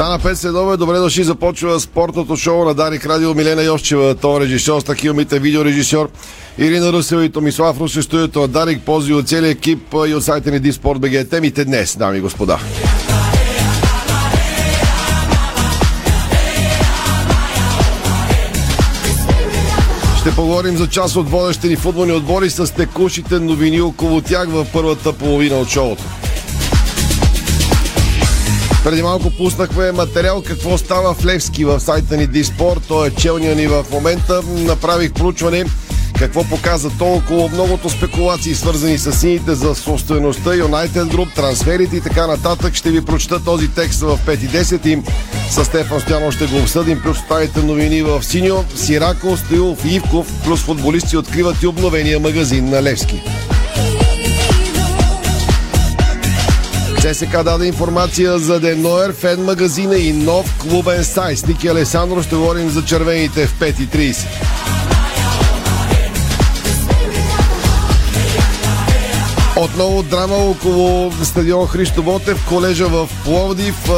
Стана 5 следове, добре дошли, започва спортното шоу на Дарик Радио. Милена Йовчева, тон режисьор, стахилмите видеорежисьор. Ирина Русева и Томислав Русе, студиото на Дарик, пози от целия екип и от сайта ни Диспорт БГ. Темите днес, дами и господа. Ще поговорим за част от водещите ни футболни отбори с текущите новини около тях в първата половина от шоуто. Преди малко пуснахме материал какво става в Левски в сайта ни Диспорт. Той е челния ни в момента. Направих проучване какво показа то около многото спекулации, свързани с сините за собствеността, United Group, трансферите и така нататък. Ще ви прочета този текст в 5.10 и с Стефан Стоянов ще го обсъдим, плюс останалите новини в Синьо, Сирако, Стоилов и Ивков, плюс футболисти откриват и обновения магазин на Левски. ЦСК даде информация за Деноер, фен магазина и нов клубен сайт. С Ники Алесандро ще говорим за червените в 5.30. Отново драма около стадион Христо Ботев, колежа в Пловдив.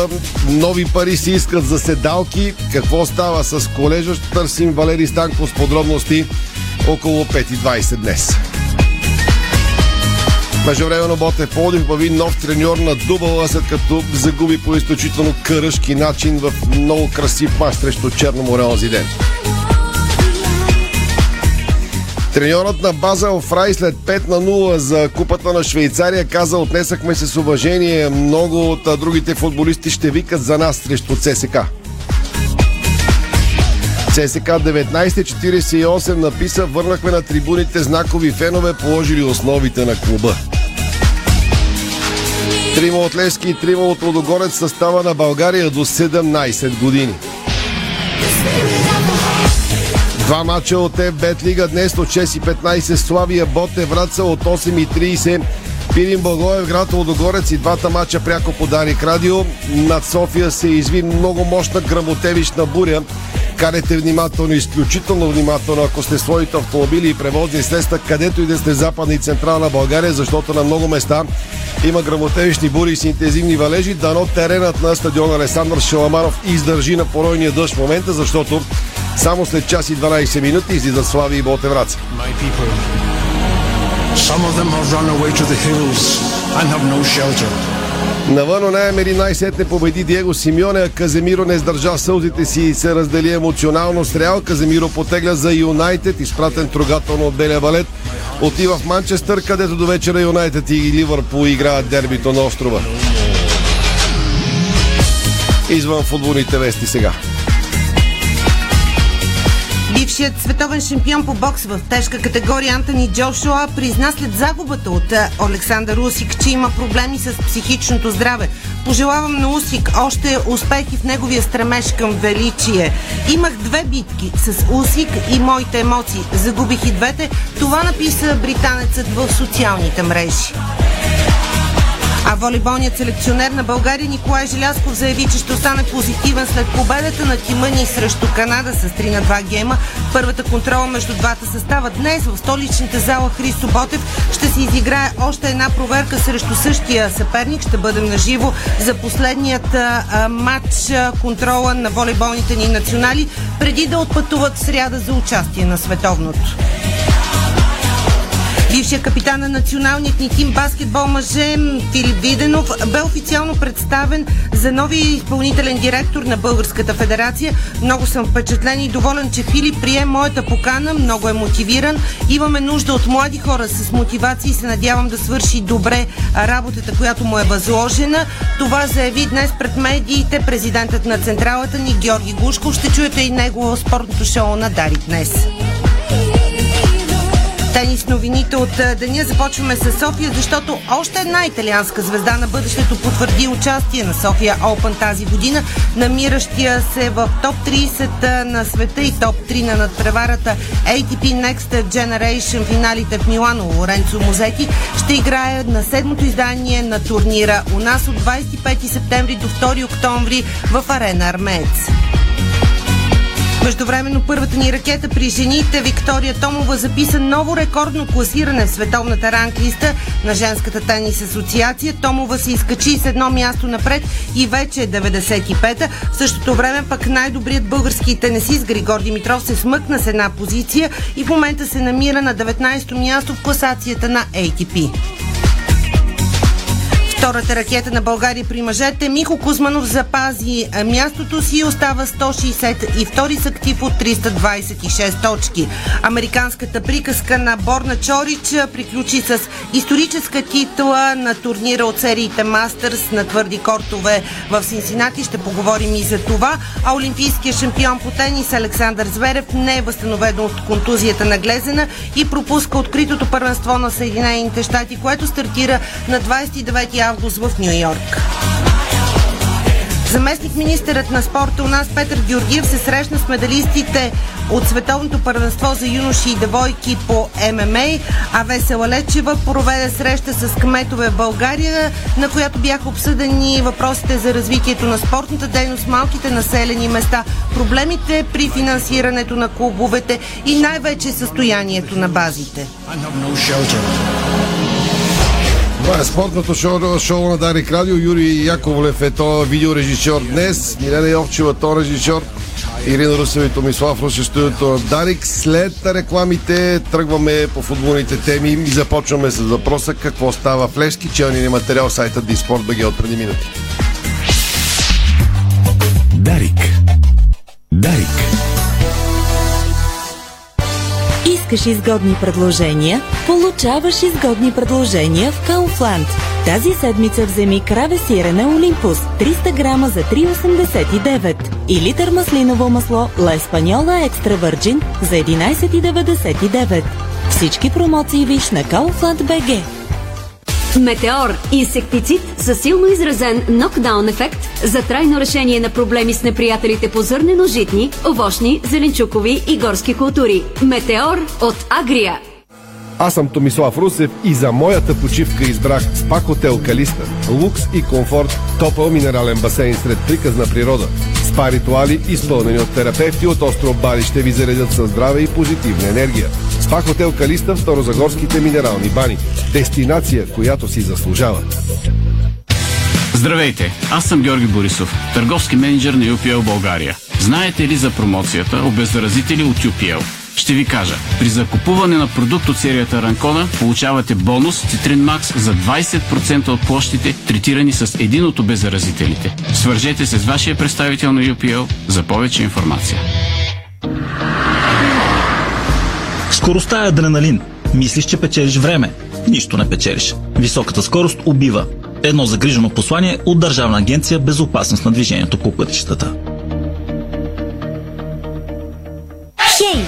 Нови пари се искат за седалки. Какво става с колежа? Ще търсим Валери Станко с подробности около 5.20 днес. Междувременно Ботев Пловдив бави нов треньор на дубъла, след като загуби по изключително къръшки начин в много красив мач срещу Черноморе онзи ден. Треньорът на база Фрай след 5 на 0 за купата на Швейцария каза отнесахме се с уважение. Много от другите футболисти ще викат за нас срещу ЦСК. ЦСК 1948 написа върнахме на трибуните знакови фенове, положили основите на клуба. Трима от Левски и трима от Лодогорец състава на България до 17 години. Два мача от ФБет Лига днес от 6.15 Славия Боте Враца от 8.30 Пирин Благоев, град Лодогорец и двата мача пряко по Дарик Радио. Над София се изви много мощна грамотевична буря. Карете внимателно, изключително внимателно, ако сте своите автомобили и превозни средства, където и да сте западна и централна България, защото на много места има грамотевични бури с интензивни валежи. Дано теренът на стадиона Александър Шаламаров издържи на поройния дъжд в момента, защото само след час и 12 минути излизат Слави и Ботевраца. Навън Онаемери най-сетне победи Диего Симеоне, а Каземиро не издържа сълзите си и се раздели емоционално с Реал. Каземиро потегля за Юнайтед, изпратен трогателно от Белия балет. Отива в Манчестър, където до вечера Юнайтед и Ливърпул играят дербито на острова. Извън футболните вести сега. Бившият световен шампион по бокс в тежка категория Антони Джошуа призна след загубата от Александър Усик, че има проблеми с психичното здраве. Пожелавам на Усик още успехи в неговия стремеж към величие. Имах две битки с Усик и моите емоции. Загубих и двете. Това написа британецът в социалните мрежи. А волейболният селекционер на България Николай Желясков заяви, че ще остане позитивен след победата на тима ни срещу Канада с 3 на 2 гема. Първата контрола между двата състава днес в столичната зала Христо Ботев ще се изиграе още една проверка срещу същия съперник. Ще бъдем на живо за последният матч контрола на волейболните ни национали, преди да отпътуват в сряда за участие на световното. Бившия капитан на националният ни тим баскетбол мъже Филип Виденов бе официално представен за новия изпълнителен директор на Българската федерация. Много съм впечатлен и доволен, че Филип прие моята покана. Много е мотивиран. Имаме нужда от млади хора с мотивация и се надявам да свърши добре работата, която му е възложена. Това заяви днес пред медиите президентът на централата ни Георги Гушков. Ще чуете и него в спортното шоу на Дарик днес. Тенис новините от деня започваме с София, защото още една италианска звезда на бъдещето потвърди участие на София Open тази година, намиращия се в топ 30 на света и топ 3 на надпреварата ATP Next Generation финалите в Милано. Лоренцо Музети ще играе на седмото издание на турнира у нас от 25 септември до 2 октомври в арена Армеец. Междувременно първата ни ракета при жените Виктория Томова записа ново рекордно класиране в световната ранглиста на женската тенис асоциация. Томова се изкачи с едно място напред и вече е 95-та. В същото време пък най-добрият български тенисист Григор Димитров се смъкна с една позиция и в момента се намира на 19-то място в класацията на ATP. Втората ракета на България при мъжете Михо Кузманов запази мястото си и остава 162 с актив от 326 точки. Американската приказка на Борна Чорич приключи с историческа титла на турнира от сериите Мастърс на твърди кортове в Синсинати. Ще поговорим и за това. А олимпийският шампион по тенис Александър Зверев не е възстановен от контузията на Глезена и пропуска откритото първенство на Съединените щати, което стартира на 29 август август в Нью Йорк. Заместник министърът на спорта у нас Петър Георгиев се срещна с медалистите от Световното първенство за юноши и девойки по ММА, а Весела Лечева проведе среща с кметове в България, на която бяха обсъдени въпросите за развитието на спортната дейност малките населени места, проблемите при финансирането на клубовете и най-вече състоянието на базите. Това е спортното шоу, шоу на Дарик Радио. Юрий Яковлев е то видеорежисьор днес. Милена Йовчева, то режисьор. Ирина Русева и Томислав Руси студиото на Дарик. След рекламите тръгваме по футболните теми и започваме с въпроса какво става в Левски. Челния материал сайта Диспорт БГ от преди минути. Дарик. Дарик. Искаш изгодни предложения? Получаваш изгодни предложения в Кауфланд. Тази седмица вземи краве сирене Олимпус 300 грама за 3,89 и литър маслиново масло Ла Еспаньола Екстра Върджин за 11,99. Всички промоции виж на Kaufland BG. Метеор – инсектицид със силно изразен нокдаун ефект за трайно решение на проблеми с неприятелите по зърнено-житни, овощни, зеленчукови и горски култури. Метеор от Агрия. Аз съм Томислав Русев и за моята почивка избрах спа хотел Калиста. Лукс и комфорт, топъл минерален басейн сред приказна природа. Спа ритуали, изпълнени от терапевти от остров Бали, ще ви заредят със здраве и позитивна енергия. Спа хотел Калиста в Старозагорските минерални бани. Дестинация, която си заслужава. Здравейте, аз съм Георги Борисов, търговски менеджер на UPL България. Знаете ли за промоцията обеззаразители от UPL? Ще ви кажа. При закупуване на продукт от серията Ранкона получавате бонус Citrин Max за 20% от площите, третирани с един от обеззаразителите. Свържете се с вашия представител на UPL за повече информация. Скоростта е адреналин. Мислиш, че печелиш време. Нищо не печелиш. Високата скорост убива. Едно загрижено послание от Държавна агенция Безопасност на движението по пътищата.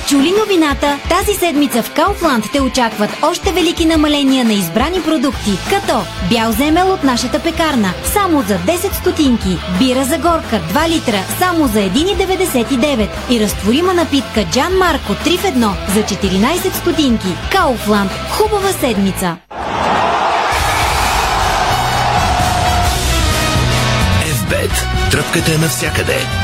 Чули новината? Тази седмица в Кауфланд те очакват още велики намаления на избрани продукти, като бял земел от нашата пекарна, само за 10 стотинки, бира за горка 2 литра, само за 1,99 и разтворима напитка Джан Марко 3 в 1 за 14 стотинки. Кауфланд. Хубава седмица! Тръпката е навсякъде.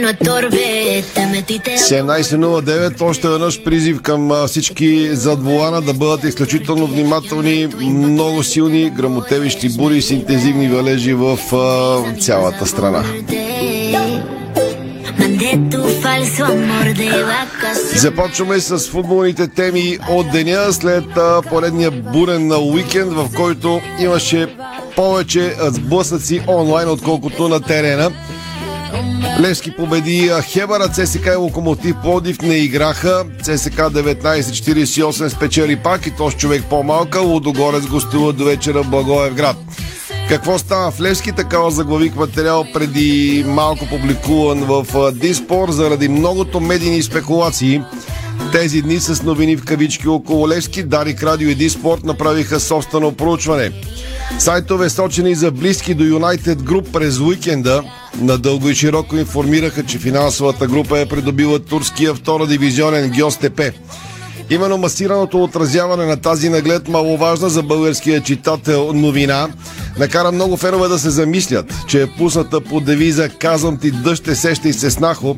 17.09. Още веднъж призив към всички зад волана да бъдат изключително внимателни. Много силни грамотевищи бури с интензивни валежи в а, цялата страна. Започваме с футболните теми от деня след поредния бурен на уикенд, в който имаше повече сблъсъци онлайн, отколкото на терена. Левски победи Хебара, ЦСК и Локомотив Плодив не играха. ЦСК 1948 спечели пак и този човек по-малка. Лудогорец гостува до вечера в Благоевград. Какво става в Левски? Такава заглавик материал преди малко публикуван в Диспор заради многото медийни спекулации. Тези дни с новини в кавички около Левски, Дарик Радио и Диспорт направиха собствено проучване. Сайтове сочени за близки до Юнайтед Груп през уикенда надълго и широко информираха, че финансовата група е придобила турския втора дивизионен Гьостепе. Именно масираното отразяване на тази наглед маловажна за българския читател новина накара много фенове да се замислят, че е пусната по девиза Казвам ти дъжд е сеща и се снахо,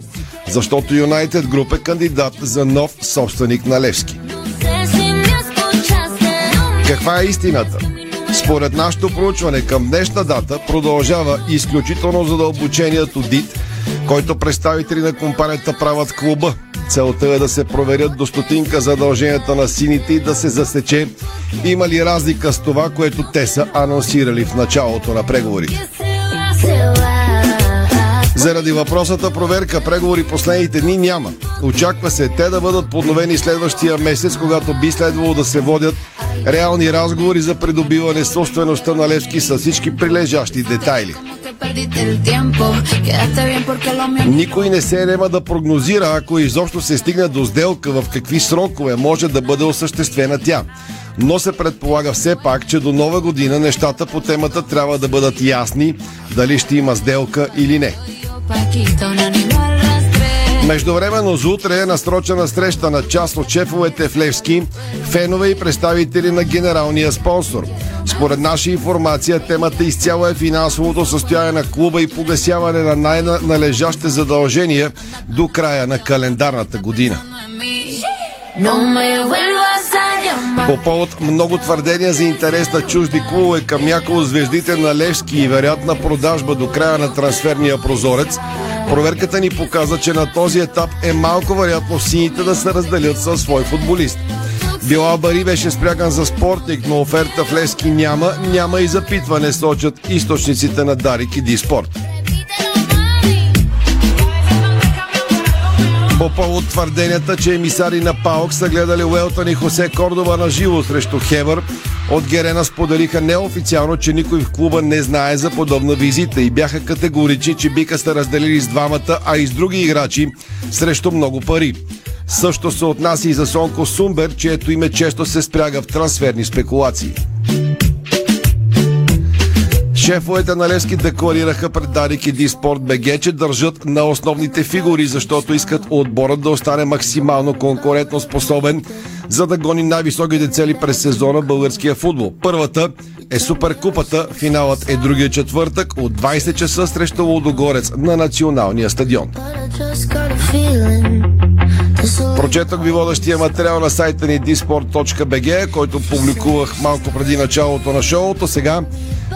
защото Юнайтед Груп е кандидат за нов собственик на Левски. Каква е истината? Според нашето проучване към днешна дата продължава изключително задълбоченият одит, който представители на компанията правят клуба. Целта е да се проверят до стотинка задълженията на сините и да се засече има ли разлика с това, което те са анонсирали в началото на преговорите. Заради въпросата проверка преговори последните дни няма. Очаква се те да бъдат подновени следващия месец, когато би следвало да се водят реални разговори за придобиване собствеността на Левски с всички прилежащи детайли. Никой не се нема да прогнозира, ако изобщо се стигне до сделка, в какви срокове може да бъде осъществена тя. Но се предполага все пак, че до нова година нещата по темата трябва да бъдат ясни, дали ще има сделка или не. Междувременно за утре е насрочена среща на част от шефовете в Левски, фенове и представители на генералния спонсор. Според наша информация, темата изцяло е финансовото състояние на клуба и погасяване на най-належащите задължения до края на календарната година. По повод много твърдения за интерес на чужди клубове към някои от звездите на Левски и вероятна продажба до края на трансферния прозорец, проверката ни показа, че на този етап е малко вероятно сините да се разделят със свой футболист. Била Бари беше спряган за спортник, но оферта в Левски няма, няма и запитване, сочат източниците на Дарик и Диспорт. По повод твърденията, че емисари на ПАОК са гледали Уелтън и Хосе Кордова на живо срещу Хевър, от Герена споделиха неофициално, че никой в клуба не знае за подобна визита и бяха категорични, че биха се разделили с двамата, а и с други играчи срещу много пари. Също се отнася и за Сонко Сумбер, чието име често се спряга в трансферни спекулации. Шефовете на Левски декларираха пред Дарик и Диспорт БГ, че държат на основните фигури, защото искат отборът да остане максимално конкурентно способен, за да гони най-високите цели през сезона българския футбол. Първата е Суперкупата, финалът е другия четвъртък от 20 часа срещу Лудогорец на националния стадион. Прочетох ви водещия материал на сайта ни disport.bg, който публикувах малко преди началото на шоуто. Сега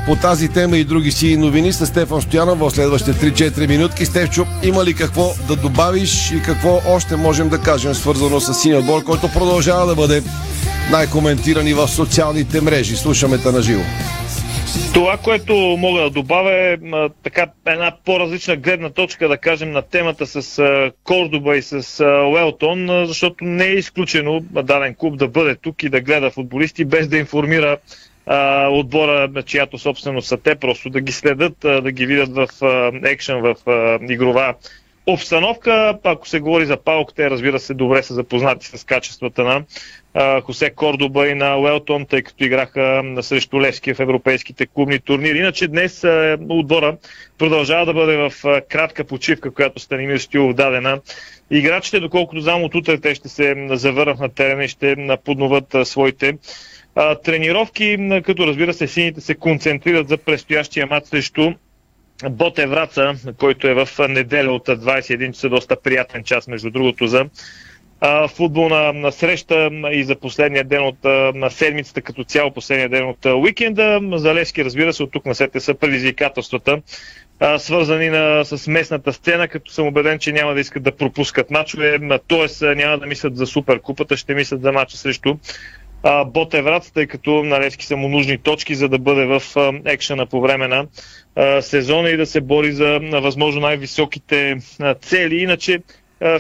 по тази тема и други си новини с Стефан Стоянов в следващите 3-4 минутки. Стефчо, има ли какво да добавиш и какво още можем да кажем свързано с синия отбор, който продължава да бъде най-коментирани в социалните мрежи? Слушаме те на живо. Това, което мога да добавя е така една по-различна гледна точка, да кажем, на темата с а, Кордоба и с а, Уелтон, защото не е изключено даден клуб да бъде тук и да гледа футболисти без да информира а, отбора, чиято собственост са те, просто да ги следят, а, да ги видят в екшен, в а, игрова обстановка. Ако се говори за Паук, те разбира се добре са запознати с качествата на а, Хосе Кордоба и на Уелтон, тъй като играха срещу Левски в европейските клубни турнири. Иначе днес а, отбора продължава да бъде в а, кратка почивка, която Станимир Стюлов дадена. Играчите, доколкото знам от утре, те ще се завърнат на терена и ще подноват а, своите а, тренировки, като разбира се сините се концентрират за предстоящия мат срещу Боте Враца, който е в неделя от 21 часа, доста приятен час, между другото, за футболна на среща и за последния ден от на седмицата, като цяло последния ден от уикенда. За Левски, разбира се, от тук на сете са предизвикателствата, свързани на, с местната сцена, като съм убеден, че няма да искат да пропускат мачове, т.е. няма да мислят за суперкупата, ще мислят за мача срещу а, Ботеврат, тъй като на Левски са му нужни точки, за да бъде в екшена по време на сезона и да се бори за възможно най-високите цели. Иначе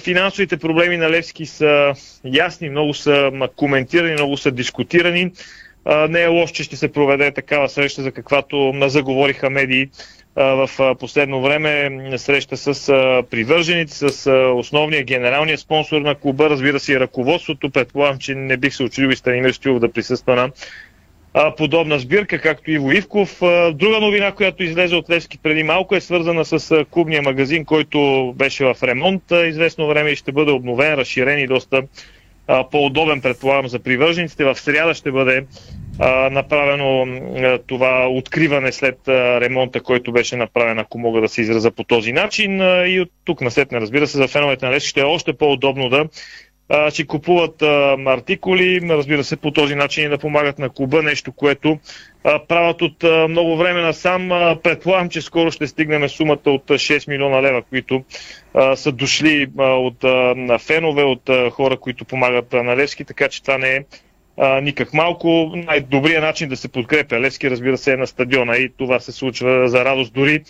финансовите проблеми на Левски са ясни, много са коментирани, много са дискутирани. Не е лошо, че ще се проведе такава среща, за каквато заговориха медии в последно време среща с привърженици, с основния генералния спонсор на клуба, разбира се и ръководството. Предполагам, че не бих се очудил и Станимир Стилов да присъства на подобна сбирка, както Иво Ивков. Друга новина, която излезе от Левски преди малко е свързана с клубния магазин, който беше в ремонт известно време и ще бъде обновен, разширен и доста по-удобен, предполагам, за привържениците. В сряда ще бъде направено това откриване след ремонта, който беше направен, ако мога да се израза по този начин. А, и от тук насетне, разбира се, за феновете на Лески ще е още по-удобно да а, си купуват артикули, разбира се, по този начин и да помагат на клуба, нещо, което правят от много време насам. А, предполагам, че скоро ще стигнем сумата от 6 милиона лева, които са дошли а, от фенове, от хора, които помагат на Левски, така че това не е а, никак малко. Най-добрият начин да се подкрепя Левски, разбира се, е на стадиона и това се случва за радост дори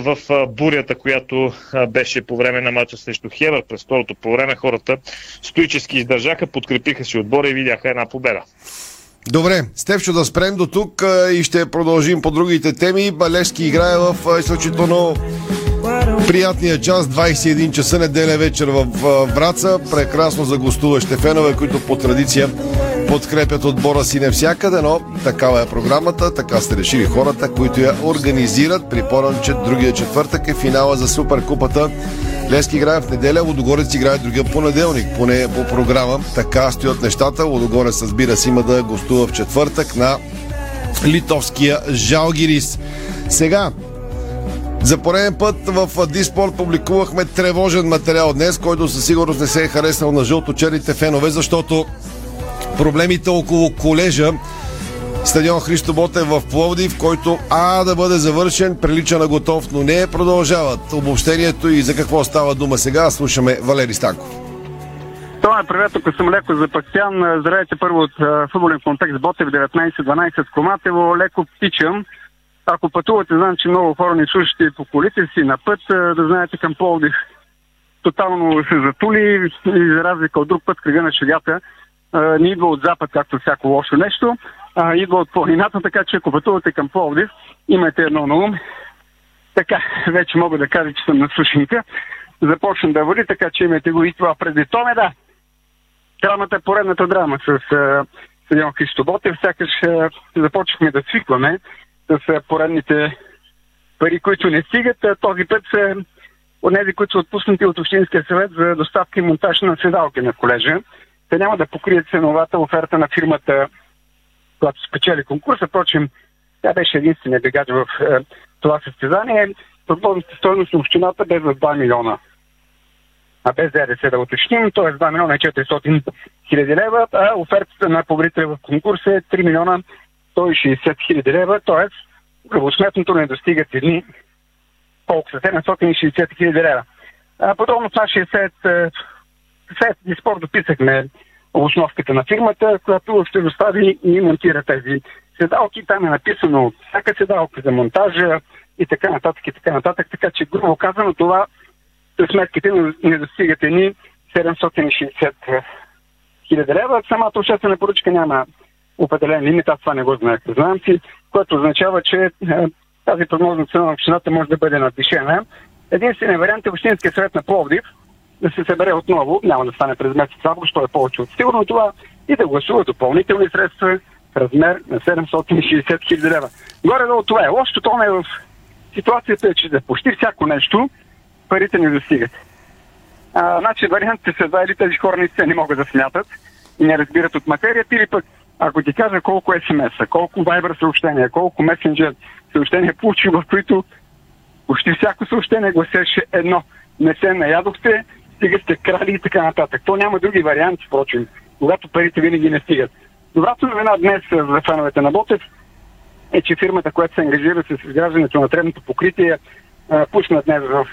в бурята, която беше по време на матча срещу Хевър през второто по време. Хората стоически издържаха, подкрепиха си отбора и видяха една победа. Добре, Степчо да спрем до тук и ще продължим по другите теми. Балешки играе в изключително приятния час, 21 часа неделя вечер в Враца. Прекрасно за гостуващите фенове, които по традиция подкрепят отбора си навсякъде, но такава е програмата, така сте решили хората, които я организират. Припомням, че другия четвъртък е финала за Суперкупата. Лески играе в неделя, Лодогорец играе другия понеделник, поне по програма. Така стоят нещата. Лодогорец, разбира се, има да гостува в четвъртък на литовския Жалгирис. Сега, за пореден път в Диспорт публикувахме тревожен материал днес, който със сигурност не се е харесал на жълто-черните фенове, защото проблемите около колежа стадион Христо Ботев в Пловдив, който А да бъде завършен, прилича на готов, но не продължават. Обобщението и за какво става дума сега, слушаме Валери Станков. Това е привет, тук съм леко запактян. Здравейте първо от футболен контекст Ботев 19-12 с Коматево. Леко птичам. Ако пътувате, знам, че много хора ни слушате по колите си на път, да знаете към Пловдив тотално се затули и за разлика от друг път кръга на шегата не идва от запад, както всяко лошо нещо, а идва от планината, така че ако пътувате към Пловдив, имате едно на ум. Така, вече мога да кажа, че съм на сушенка. Започна да вали, така че имате го и това преди. Томе, да, драмата е поредната драма с Съдион Христо Ботев. Сякаш започнахме да свикваме с поредните пари, които не стигат. Този път са от които са отпуснати от Общинския съвет за доставка и монтаж на седалки на колежа те няма да покрият ценовата оферта на фирмата, която спечели конкурса. Впрочем, тя беше единствения бегач в е, това състезание. Прогнозната стоеност на общината бе за 2 милиона. А без ДДС да уточним, т.е. 2 милиона и 400 хиляди лева, а офертата на победителя в конкурса е 3 милиона 160 хиляди лева, т.е. кръвосметното не достига цени колко са 760 хиляди лева. Подобно в нашия сайт след Диспорт дописахме основката на фирмата, която ще достави и монтира тези седалки. Там е написано всяка седалка за монтажа и така нататък и така нататък. Така че, грубо казано, това сметките не достигат едни 760 хиляди лева. Самата обществена поръчка няма определен лимит, аз това не го знаех, знам си, което означава, че е, тази прогнозна цена на общината може да бъде надвишена. Единственият вариант е Общинския съвет на Пловдив, да се събере отново, няма да стане през месец август, то е повече от сигурно това, и да гласува допълнителни средства в размер на 760 хиляди лева. Горе-долу това е. Лошото то е в ситуацията е, че за почти всяко нещо парите не достигат. А, значи вариантите са два или тези хора наистина не могат да смятат и не разбират от материята, или пък ако ти кажа колко смс-а, колко вайбър съобщения, колко месенджер съобщения получи, в които почти всяко съобщение гласеше едно. Не се наядохте, стига сте крали и така нататък. То няма други варианти, впрочем, когато парите винаги не стигат. Добрата новина днес за феновете на Ботев е, че фирмата, която се ангажира с изграждането на тревното покритие, пусна днес в,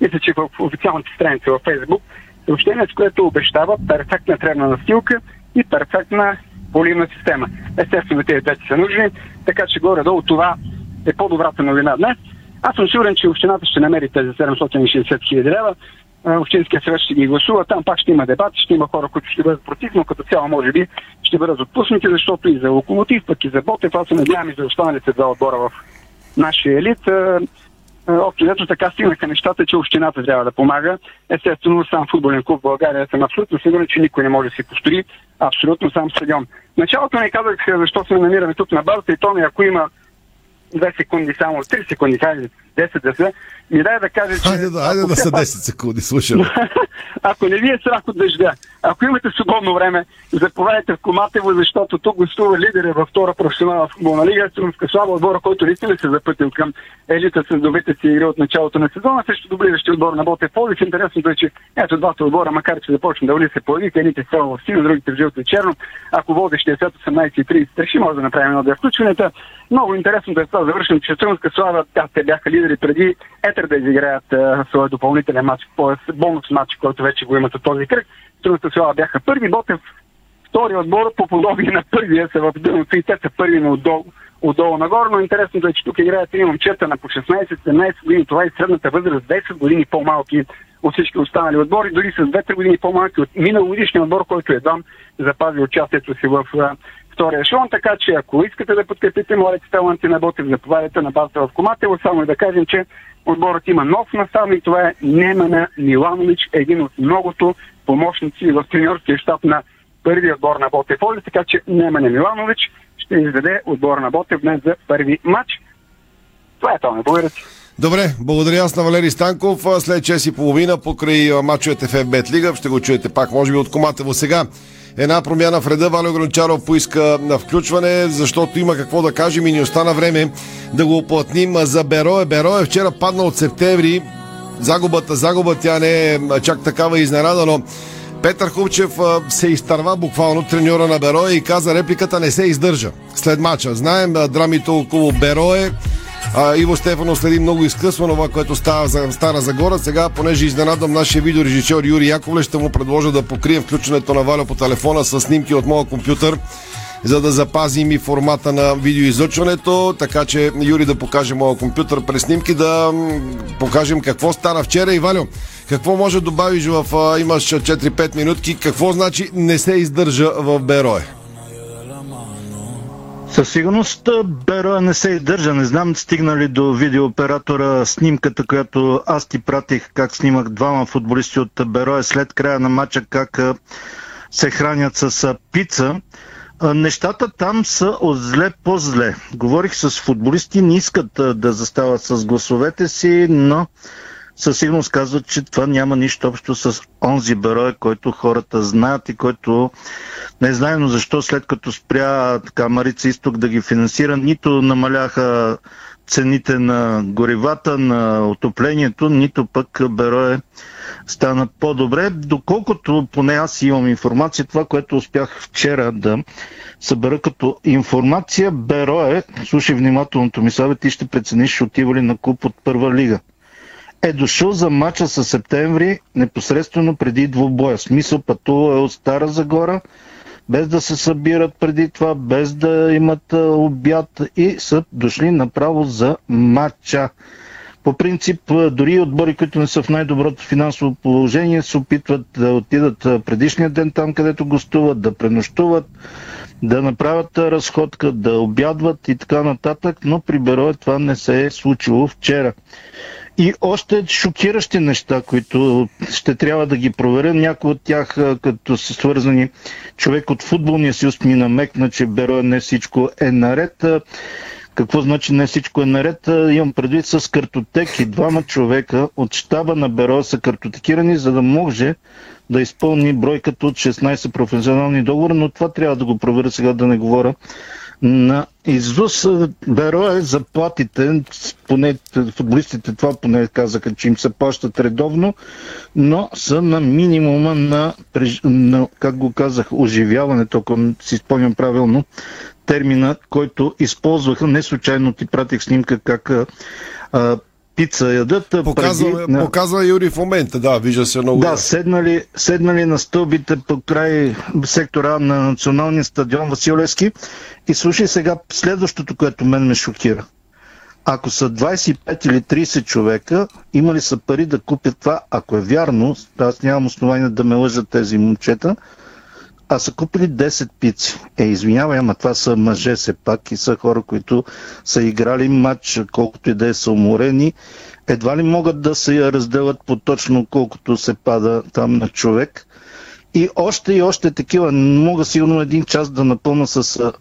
мисля, че в официалните страници във Фейсбук, съобщение, с което обещава перфектна тревна настилка и перфектна поливна система. Естествено, тези двете са нужни, така че горе-долу това е по-добрата новина днес. Аз съм сигурен, че общината ще намери тези 760 хиляди лева. Общинския съвет ще ги гласува. Там пак ще има дебат, ще има хора, които ще бъдат против, но като цяло може би ще бъдат отпуснати, защото и за Локомотив, пък и за Ботев, аз се надявам и за останалите два отбора в нашия елит. Общо взето така стигнаха нещата, че общината трябва да помага. Естествено, сам футболен клуб в България съм абсолютно сигурен, че никой не може да си построи абсолютно сам стадион. Началото не казах защо се намираме тук на базата и то ми, ако има две секунди, само 3 секунди, хайде 10 да са, ми дай да кажа, че... Хайде, да, хайде да са 10 секунди, слушам. ако не ви е страх от дъжда, ако имате свободно време, заповядайте в Коматево, защото тук гостува лидери във втора професионална футболна лига, Струмска слава отбора, който наистина се запътил към елита с добите си игри от началото на сезона, също доближащи отбор на Ботев Полив. Интересното е, че ето двата отбора, макар че започна да ули се появите, едните са в сино, другите в жълто и черно. Ако водещия след 18.30 реши, може да направим едно две включванията. Много интересно да е това завършим, че Струмска слава, тя, те бяха лидери преди Етър да изиграят своя допълнителен матч, бонус матч, който вече го имат от този кръг. Струмска слава бяха първи, Ботев втори отбор по подобие на първия са в дъното и те са първи на отдолу, отдолу нагоре, но интересното е, че тук играят три момчета на по 16-17 години. Това е средната възраст 10 години по-малки от всички останали отбори, дори с 2-3 години по-малки от миналогодишния отбор, който едва запази участието си в втория ешелон, така че ако искате да подкрепите младите таланти на Ботев, заповядайте на базата в Коматево. Само и да кажем, че отборът има нов наставник, това е Немана Миланович, един от многото помощници в треньорския щаб на първия отбор на Ботев Оли, така че Немане Миланович ще изведе отбора на Ботев днес за първи матч. Това е това, благодаря ти. Добре, благодаря аз на Валери Станков. След час и половина покрай мачовете в FBET Лига ще го чуете пак, може би от Коматево сега. Една промяна в реда. Валио Гранчаров поиска на включване, защото има какво да кажем и ни остана време да го оплътним за Берое. Берое вчера падна от септември. Загубата, загуба, тя не е чак такава изненада, но Петър Хубчев се изтърва буквално треньора на Берое и каза репликата не се издържа след мача. Знаем драмите около Берое. А, Иво Стефанов следи много изкъсвано това, което става за Стара Загора. Сега, понеже изненадам нашия видеорежисьор Юрий Яковле, ще му предложа да покрие включването на Валя по телефона с снимки от моя компютър за да запазим и формата на видеоизлъчването, така че Юри да покаже моя компютър през снимки, да покажем какво стана вчера и Валю. Какво може да добавиш в имаш 4-5 минутки, какво значи не се издържа в Берое? Със сигурност Бероя не се издържа. Не знам стигнали до видеооператора снимката, която аз ти пратих, как снимах двама футболисти от Бероя след края на матча, как се хранят с пица. Нещата там са от зле по-зле. Говорих с футболисти, не искат да застават с гласовете си, но със сигурност казват, че това няма нищо общо с онзи берой, който хората знаят и който не знаем защо след като спря така Марица Исток да ги финансира, нито намаляха цените на горивата, на отоплението, нито пък Берое стана по-добре. Доколкото поне аз имам информация, това, което успях вчера да събера като информация, Берое, слушай внимателното ми съвет, ти ще прецениш, отива ли на клуб от първа лига е дошъл за мача със септември непосредствено преди двубоя. Смисъл пътува е от Стара Загора, без да се събират преди това, без да имат обяд и са дошли направо за матча. По принцип, дори отбори, които не са в най-доброто финансово положение, се опитват да отидат предишния ден там, където гостуват, да пренощуват, да направят разходка, да обядват и така нататък, но при Берое това не се е случило вчера. И още шокиращи неща, които ще трябва да ги проверя. Някои от тях, като са свързани, човек от футболния съюз ми намекна, че Бероя не всичко е наред. Какво значи не всичко е наред? Имам предвид с картотеки. Двама човека от щаба на Бероя са картотекирани, за да може да изпълни бройката от 16 професионални договори, но това трябва да го проверя сега да не говоря на Изус беро е заплатите, поне футболистите това поне казаха, че им се плащат редовно, но са на минимума на, на как го казах, оживяването, ако си спомням правилно, термина, който използваха. Не случайно ти пратих снимка как а, пица ядат. Показва, преди, на... показва Юри в момента, да, вижда се много. Да, седнали, седнали на стълбите по край сектора на националния стадион Василевски и слушай сега следващото, което мен ме шокира. Ако са 25 или 30 човека, имали са пари да купят това, ако е вярно, аз нямам основание да ме лъжат тези момчета, а са купили 10 пици. Е, извинявай, ама това са мъже все пак и са хора, които са играли матч, колкото и да е са уморени. Едва ли могат да се я разделят по точно колкото се пада там на човек. И още и още такива. Мога сигурно един час да напълна с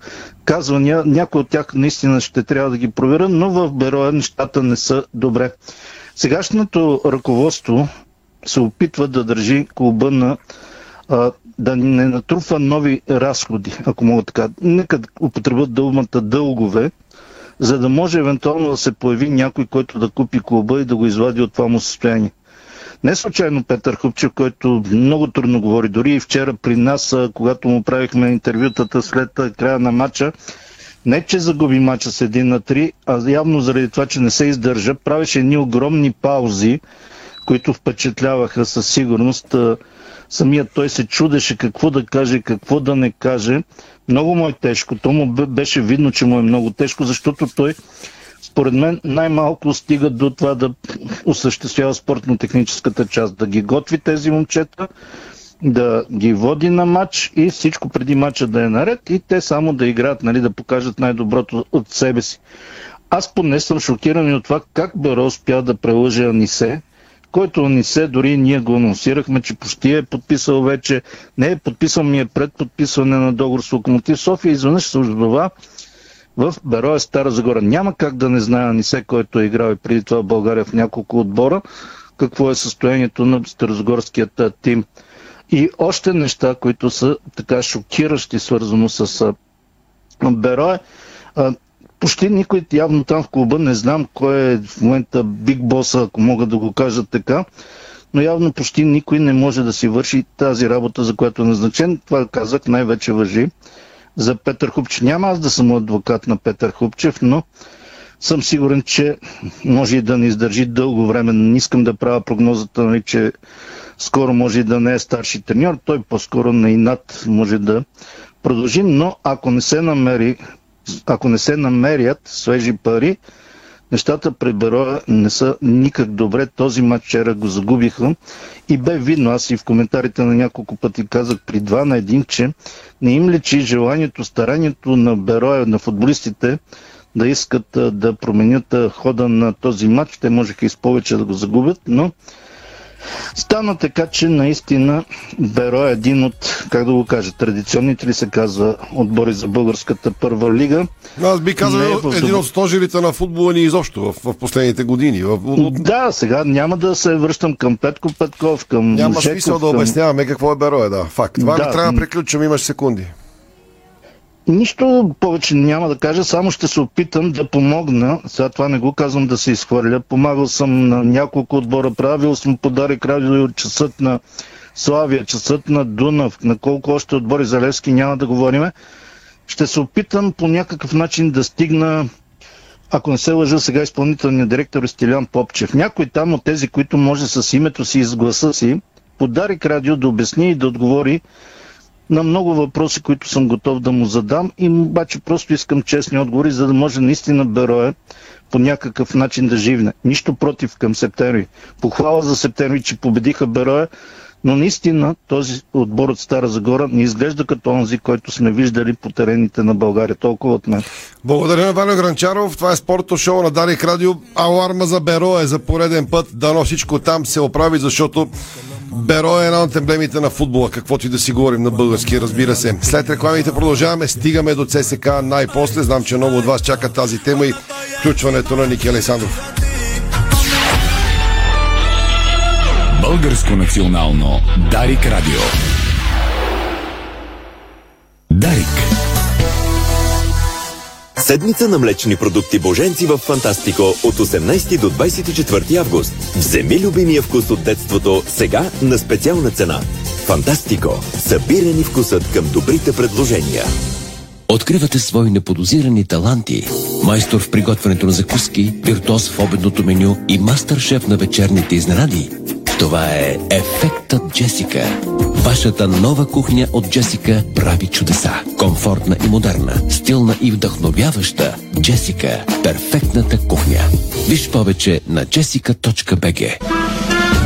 казвания. Някои от тях наистина ще трябва да ги проверя, но в Бероя нещата не са добре. Сегашното ръководство се опитва да държи клуба на да не натрупва нови разходи, ако мога така. Нека употребят думата дългове, за да може евентуално да се появи някой, който да купи клуба и да го извади от това му състояние. Не случайно Петър Хупчев, който много трудно говори, дори и вчера при нас, когато му правихме интервютата след края на матча, не че загуби матча с 1 на 3, а явно заради това, че не се издържа, правеше едни огромни паузи, които впечатляваха със сигурност. Самият той се чудеше какво да каже, какво да не каже. Много му е тежко. То му беше видно, че му е много тежко, защото той според мен най-малко стига до това да осъществява спортно-техническата част, да ги готви тези момчета, да ги води на матч и всичко преди матча да е наред и те само да играят, нали, да покажат най-доброто от себе си. Аз поне съм шокиран и от това как Беро успя да прелъже Анисе, който Анисе дори ние го анонсирахме, че почти е подписал вече, не е подписал ми е пред подписване на договор с Локомотив София, изведнъж се озова в Бероя Стара Загора. Няма как да не знае Анисе, който е играл и преди това в България в няколко отбора, какво е състоянието на Старозагорският тим. И още неща, които са така шокиращи, свързано с Бероя. Почти никой явно там в клуба, не знам кой е в момента биг боса, ако мога да го кажа така, но явно почти никой не може да си върши тази работа, за която е назначен. Това казах най-вече въжи за Петър Хупчев. Няма аз да съм адвокат на Петър Хупчев, но съм сигурен, че може и да не издържи дълго време. Не искам да правя прогнозата, нали, че скоро може и да не е старши треньор. Той по-скоро на инат може да продължи, но ако не се намери, ако не се намерят свежи пари, нещата при Бероя не са никак добре. Този матч вчера го загубиха и бе видно, аз и в коментарите на няколко пъти казах при два на един, че не им лечи желанието, старанието на Бероя, на футболистите да искат да променят хода на този матч. Те можеха и с повече да го загубят, но Стана така, че наистина Беро е един от, как да го кажа, традиционните ли се казва, отбори за българската първа лига. Аз би казал е един от стожерите на футбола ни изобщо в, в последните години. В... Да, сега няма да се връщам към Петко Петков, към Няма Жеков, смисъл да обясняваме какво е Беро, е, да. Факт. Това да. трябва да приключим, имаш секунди. Нищо повече няма да кажа, само ще се опитам да помогна. Сега това не го казвам да се изхвърля. Помагал съм на няколко отбора, правил съм подарък радио часът на Славия, часът на Дунав, на колко още отбори за Левски няма да говориме. Ще се опитам по някакъв начин да стигна ако не се лъжа сега изпълнителният директор е Стилян Попчев. Някой там от тези, които може с името си и с гласа си, подарик радио да обясни и да отговори на много въпроси, които съм готов да му задам и обаче просто искам честни отговори, за да може наистина Берое по някакъв начин да живне. Нищо против към септември. Похвала за септември, че победиха Берое, но наистина този отбор от Стара Загора не изглежда като онзи, който сме виждали по терените на България. Толкова от мен. Благодаря на Ваня Гранчаров. Това е спорто шоу на Дарик Радио. Аларма за Берое за пореден път. Дано всичко там се оправи, защото Беро е една от емблемите на футбола, каквото и да си говорим на български, разбира се. След рекламите продължаваме, стигаме до ЦСК най-после. Знам, че много от вас чакат тази тема и включването на Ники Александров. Българско национално Дарик Радио. Дарик. Седмица на млечни продукти Боженци в Фантастико от 18 до 24 август. Вземи любимия вкус от детството сега на специална цена. Фантастико. Събирани вкусът към добрите предложения. Откривате свои неподозирани таланти. Майстор в приготвянето на закуски, виртуоз в обедното меню и мастър-шеф на вечерните изненади. Това е Ефектът Джесика. Вашата нова кухня от Джесика прави чудеса. Комфортна и модерна, стилна и вдъхновяваща. Джесика – перфектната кухня. Виж повече на jessica.bg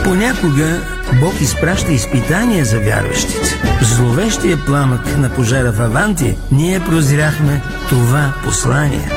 Понякога Бог изпраща изпитания за вярващите. Зловещия пламък на пожара в Аванти ние прозряхме това послание.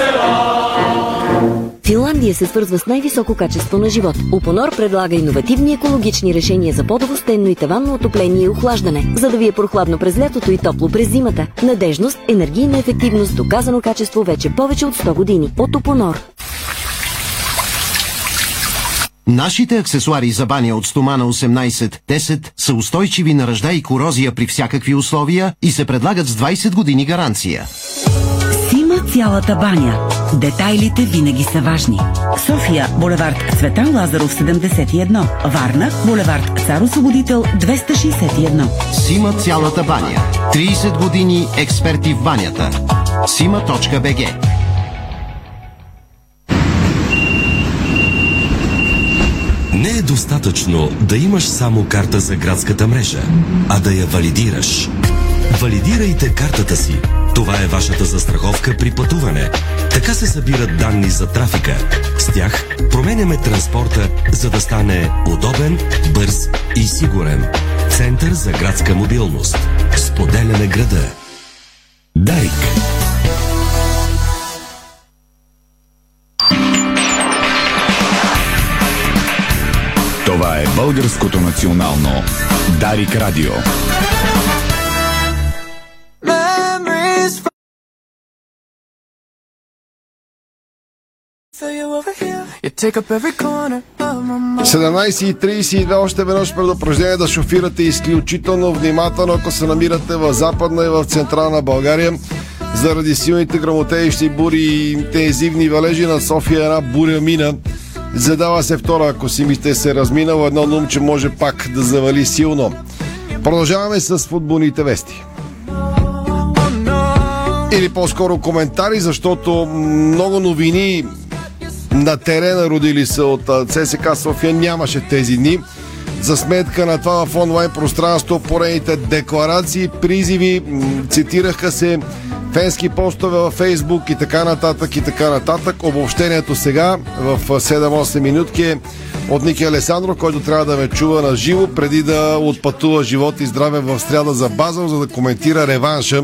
Финландия се свързва с най-високо качество на живот. Опонор предлага иновативни екологични решения за по-дово стенно и таванно отопление и охлаждане, за да ви е прохладно през лятото и топло през зимата. Надежност, енергийна ефективност, доказано качество вече повече от 100 години. От Опонор. Нашите аксесуари за баня от стомана 18-10 са устойчиви на ръжда и корозия при всякакви условия и се предлагат с 20 години гаранция. Цялата баня. Детайлите винаги са важни. София, булевард Цветан Лазаров 71. Варна, булевард Цар Освободител 261. Сима цялата баня. 30 години експерти в банята. Сима.бг Не е достатъчно да имаш само карта за градската мрежа, а да я валидираш. Валидирайте картата си. Това е вашата застраховка при пътуване. Така се събират данни за трафика. С тях променяме транспорта, за да стане удобен, бърз и сигурен. Център за градска мобилност. Споделяме града. Дарик. Това е Българското национално Дарик Радио. 17.32 още веднъж предупреждение да шофирате изключително внимателно, ако се намирате в западна и в централна България. Заради силните грамотеещи бури и интензивни валежи на София една буря мина. Задава се втора, ако си мислите се разминало едно numче може пак да завали силно. Продължаваме с футболните вести. Или по-скоро коментари, защото много новини на терена родили се от ЦСК София нямаше тези дни. За сметка на това в онлайн пространство поредните декларации, призиви, цитираха се фенски постове във Фейсбук и така нататък и така нататък. Обобщението сега в а, 7-8 минутки е от Ники Алесандро, който трябва да ме чува на живо преди да отпътува живот и здраве в сряда за Базъл, за да коментира реванша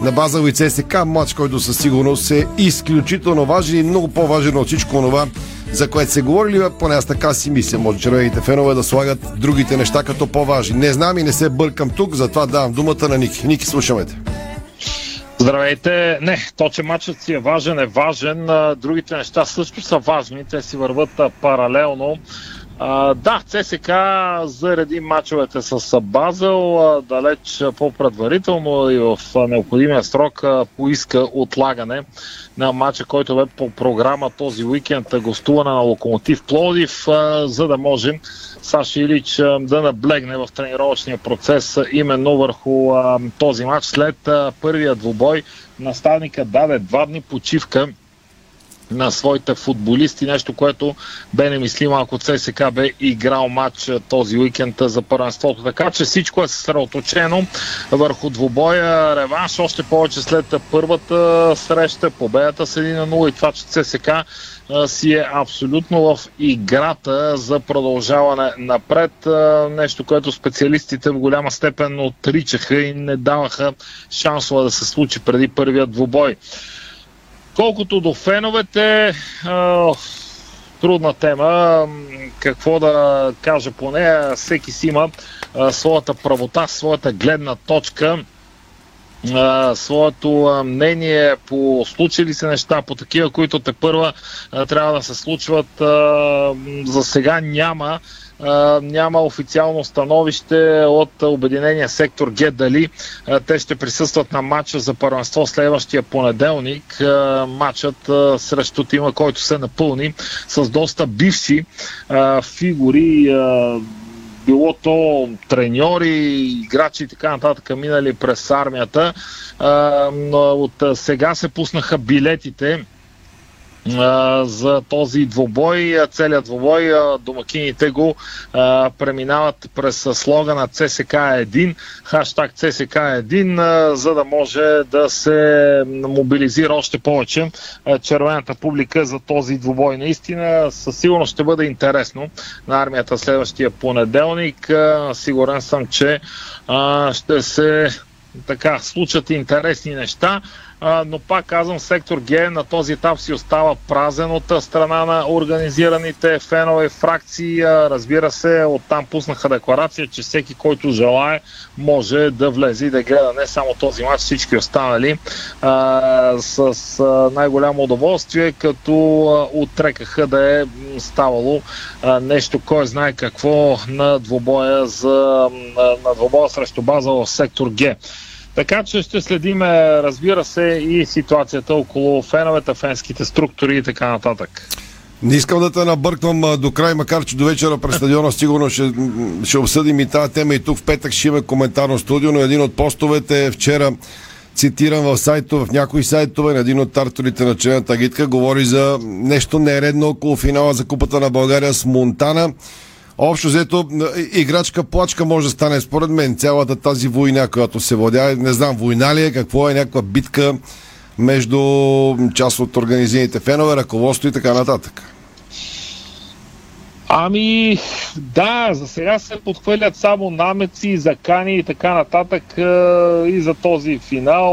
на Базъл и ЦСК, матч, който със сигурност е изключително важен и много по-важен от всичко това, за което се говорили, поне аз така си мисля. Може червените фенове да слагат другите неща като по-важни. Не знам и не се бъркам тук, затова давам думата на Ники. Ники, слушаме те. Здравейте! Не, то, че матчът си е важен, е важен. Другите неща също са важни. Те си върват паралелно. Да, ЦСК заради мачовете с Базел далеч по-предварително и в необходимия срок поиска отлагане на матча, който бе по програма този уикенд гостуване на Локомотив Плодив, за да може Саши Илич да наблегне в тренировъчния процес именно върху този матч. След първия двубой наставника даде два дни почивка на своите футболисти, нещо, което бе немислимо, ако ЦСК бе играл матч а, този уикенд а, за първенството. Така че всичко е съсредоточено върху двубоя реванш, още повече след първата среща, победата с 1 на 0 и това, че ЦСК а, си е абсолютно в играта за продължаване напред. Нещо, което специалистите в голяма степен отричаха и не даваха шансове да се случи преди първия двубой. Колкото до феновете, трудна тема. Какво да кажа по нея? Всеки си има своята правота, своята гледна точка. своето мнение по случили се неща, по такива, които те първа трябва да се случват. За сега няма. Няма официално становище от Обединения сектор Г дали те ще присъстват на матча за първенство следващия понеделник. Матчът срещу тима, който се напълни с доста бивши фигури. Било то треньори, играчи и така нататък, минали през армията. От сега се пуснаха билетите за този двобой. Целият двобой, а, домакините го преминават през слогана CSK1, хаштаг CSK1, а, за да може да се мобилизира още повече червената публика за този двубой. Наистина, със сигурност ще бъде интересно на армията следващия понеделник. Сигурен съм, че ще се така случат интересни неща но пак казвам, сектор Г на този етап си остава празен от страна на организираните фенове фракции. Разбира се, оттам пуснаха декларация, че всеки, който желае, може да влезе и да гледа не само този матч, всички останали а, с най-голямо удоволствие, като отрекаха да е ставало нещо, кой знае какво на двобоя, за, на двобоя срещу база в сектор Г. Така че ще следиме, разбира се, и ситуацията около феновете, фенските структури и така нататък. Не искам да те набърквам до край, макар че до вечера през стадиона сигурно ще, ще обсъдим и тази тема и тук в петък ще има коментарно студио, но един от постовете вчера цитиран в сайто, в някои сайтове на един от тарторите на члената агитка говори за нещо нередно около финала за Купата на България с Монтана. Общо взето, играчка плачка може да стане според мен цялата тази война, която се водя. Не знам, война ли е, какво е някаква битка между част от организираните фенове, ръководство и така нататък. Ами, да, за сега се подхвърлят само намеци, закани и така нататък и за този финал.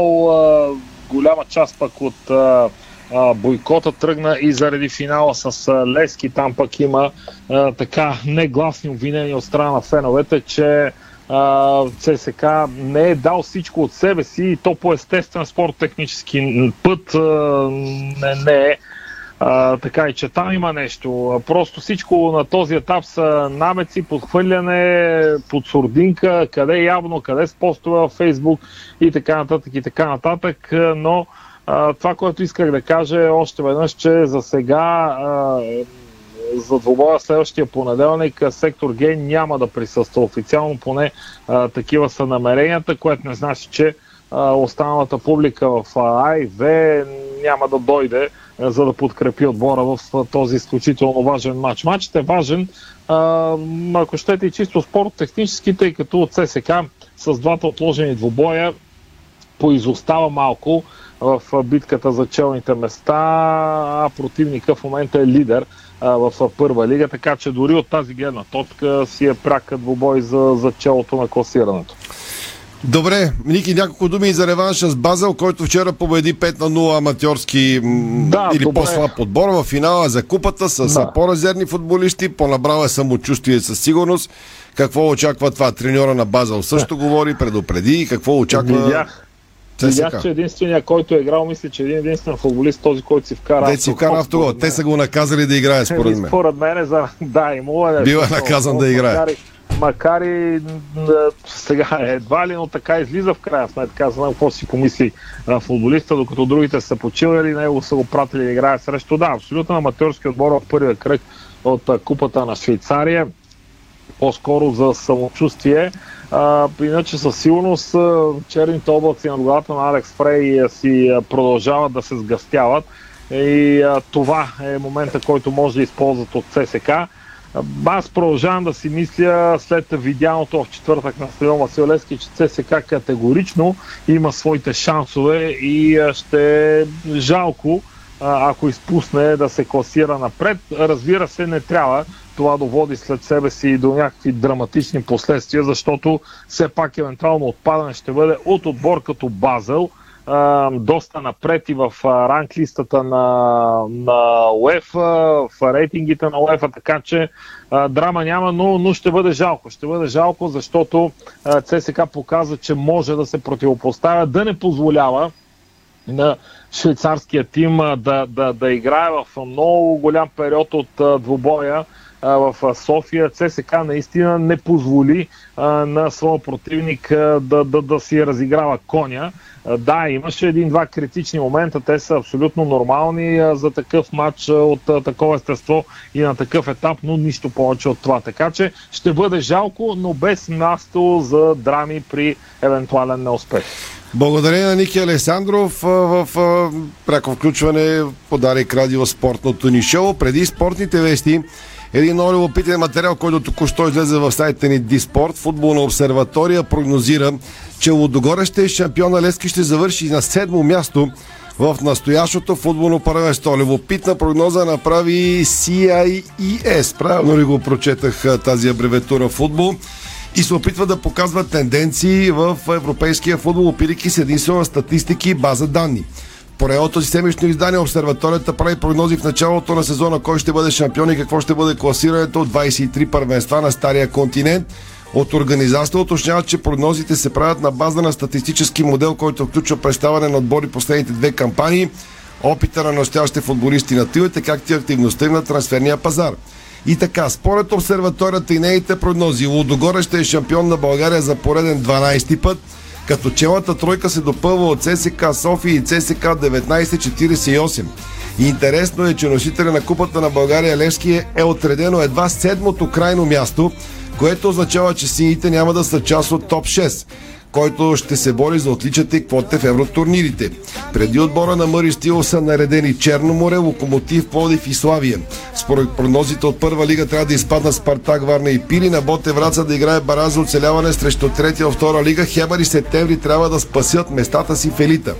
Голяма част пък от бойкота тръгна и заради финала с Лески. Там пък има а, така негласни обвинения от страна на феновете, че ЦСК не е дал всичко от себе си и то по естествен спорт-технически път не, не е. А, така и че там има нещо. Просто всичко на този етап са намеци, подхвърляне, под сурдинка, къде явно, къде с постове във Фейсбук и така нататък и така нататък, но а, това, което исках да кажа е още веднъж, че за сега а, за двобоя следващия понеделник сектор Г няма да присъства официално, поне а, такива са намеренията, което не значи, че а, останалата публика в А няма да дойде за да подкрепи отбора в този изключително важен матч. Матчът е важен, а, ако щете и чисто спорт технически, тъй като от ССК с двата отложени двобоя поизостава малко в битката за челните места, а противника в момента е лидер в първа лига, така че дори от тази гледна точка си е пряка двубой за, за челото на класирането. Добре, Ники, няколко думи за реванша с Базел, който вчера победи 5 на 0 аматьорски да, или по-слаб подбор в финала за купата с да. по-резервни футболисти, по-набрава самочувствие със сигурност. Какво очаква това? Треньора на Базел също говори, предупреди. Какво очаква? Видях, Видях, че единствения, който е играл, мисля, че един единствен футболист, този, който си вкара Де си вкара автогол. Те са го наказали да играе, според мен. Според мен е за... Да, и му е... Бива наказан да играе. Макар и, макар и да, сега едва ли, но така излиза в края сметка. Знам какво си помисли а, футболиста, докато другите са почивали, него са го пратили да играе срещу. Да, абсолютно аматьорски отбор в първия кръг от а, купата на Швейцария. По-скоро за самочувствие иначе със сигурност черните облаци над главата на Алекс Фрей си продължават да се сгъстяват и а, това е момента, който може да използват от ЦСК. Аз продължавам да си мисля след видяното в четвъртък на Стадион Васил че ЦСК категорично има своите шансове и ще е жалко ако изпусне да се класира напред. Разбира се, не трябва това доводи след себе си до някакви драматични последствия, защото все пак евентуално отпадане ще бъде от отбор като Базел, доста напред и в ранглистата на, на UEFA, в рейтингите на UEFA, така че а, драма няма, но, но ще бъде жалко. Ще бъде жалко, защото ЦСК показва, че може да се противопоставя, да не позволява на швейцарския тим да, да, да играе в много голям период от двубоя в София. ЦСК наистина не позволи на своя противник да, да, да си разиграва коня. Да, имаше един-два критични момента, те са абсолютно нормални за такъв матч от такова естество и на такъв етап, но нищо повече от това. Така че ще бъде жалко, но без място за драми при евентуален неуспех. Благодарение на Ники Алесандров а, в пряко включване подарик радио спортното ни шоу. Преди спортните вести, един много любопитен материал, който току-що излезе в сайта ни Диспорт, футболна обсерватория прогнозира, че Лудогореще шампион на Лески ще завърши на седмо място в настоящото футболно първенство. Любопитна прогноза направи CIES. Правилно ли го прочетах тази абревиатура футбол? и се опитва да показва тенденции в европейския футбол, опирайки се единствено на статистики и база данни. Поредното си седмично издание обсерваторията прави прогнози в началото на сезона кой ще бъде шампион и какво ще бъде класирането от 23 първенства на Стария континент. От организацията уточняват, че прогнозите се правят на база на статистически модел, който включва представяне на отбори последните две кампании, опита на настоящите футболисти на тилите, както и активността им на трансферния пазар. И така, според обсерваторията и нейните прогнози, Лудогоре ще е шампион на България за пореден 12 път, като челата тройка се допълва от ЦСК София и ЦСК 1948. И интересно е, че носителя на Купата на България Левски е отредено едва седмото крайно място, което означава, че сините няма да са част от топ 6 който ще се бори за отличата и квотите в евротурнирите. Преди отбора на Мъри Стил са наредени Черноморе, Локомотив, Плодив и Славия. Според прогнозите от първа лига трябва да изпаднат Спартак, Варна и Пили, на Боте Враца да играе бараз за оцеляване срещу третия от втора лига, Хебър и Септември трябва да спасят местата си в елита.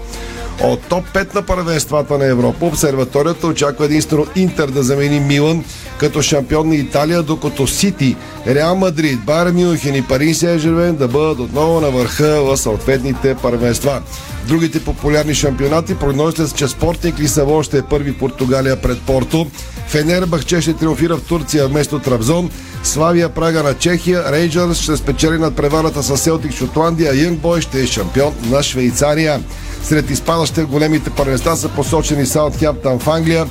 От топ 5 на първенствата на Европа обсерваторията очаква единствено Интер да замени Милан като шампион на Италия, докато Сити, Реал Мадрид, Байер Мюнхен и Пари Сен да бъдат отново на върха в съответните първенства. Другите популярни шампионати прогнозите са, че Спортник Лисабон ще е първи Португалия пред Порто, Фенербахче ще триумфира в Турция вместо Трабзон, Славия Прага на Чехия, Рейнджърс ще спечели над преварата с Селтик Шотландия, а Янг Бой ще е шампион на Швейцария. Сред изпадащите големите първенства са посочени Саутхемптън в Англия,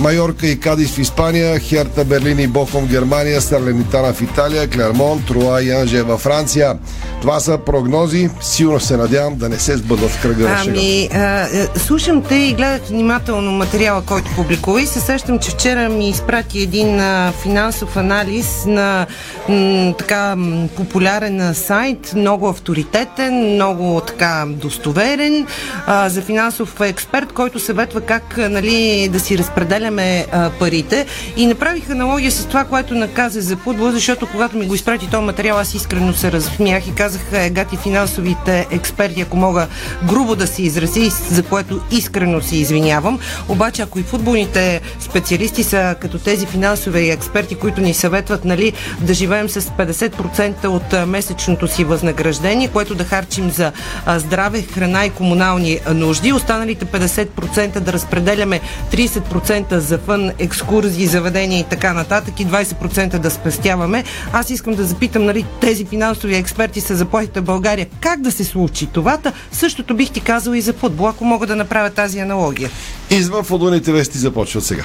Майорка и Кадис в Испания, Херта Берлин и Бохом в Германия, Сарлемитана в Италия, Клермон, Труа и Анже във Франция. Това са прогнози. Силно се надявам да не се сбъдват в кръга. Ами, а, е, слушам те и гледах внимателно материала, който публикува и се сещам, че вчера ми изпрати един а, финансов анализ на м, така популярен сайт, много авторитетен, много така достоверен а, за финансов експерт, който съветва как нали, да си разпределяме а, парите и направих аналогия с това, което наказа за футбол, защото когато ми го изпрати този материал, аз искрено се разсмях и казах, е, гати финансовите експерти, ако мога грубо да се изрази, за което искрено се извинявам. Обаче, ако и футболните специалисти са като тези финансови експерти, които ни съветват нали, да живеем с 50% от месечното си възнаграждение, което да харчим за здраве, храна и комунални нужди, останалите 50% да разпределяме 30% за фън, екскурзии, заведения и така нататък и 20% да спестяваме. Аз искам да запитам, нали, тези финансови експерти са заплатите в България. Как да се случи това? Същото бих ти казал и за футбол, ако мога да направя тази аналогия. Извън футболните вести започват сега.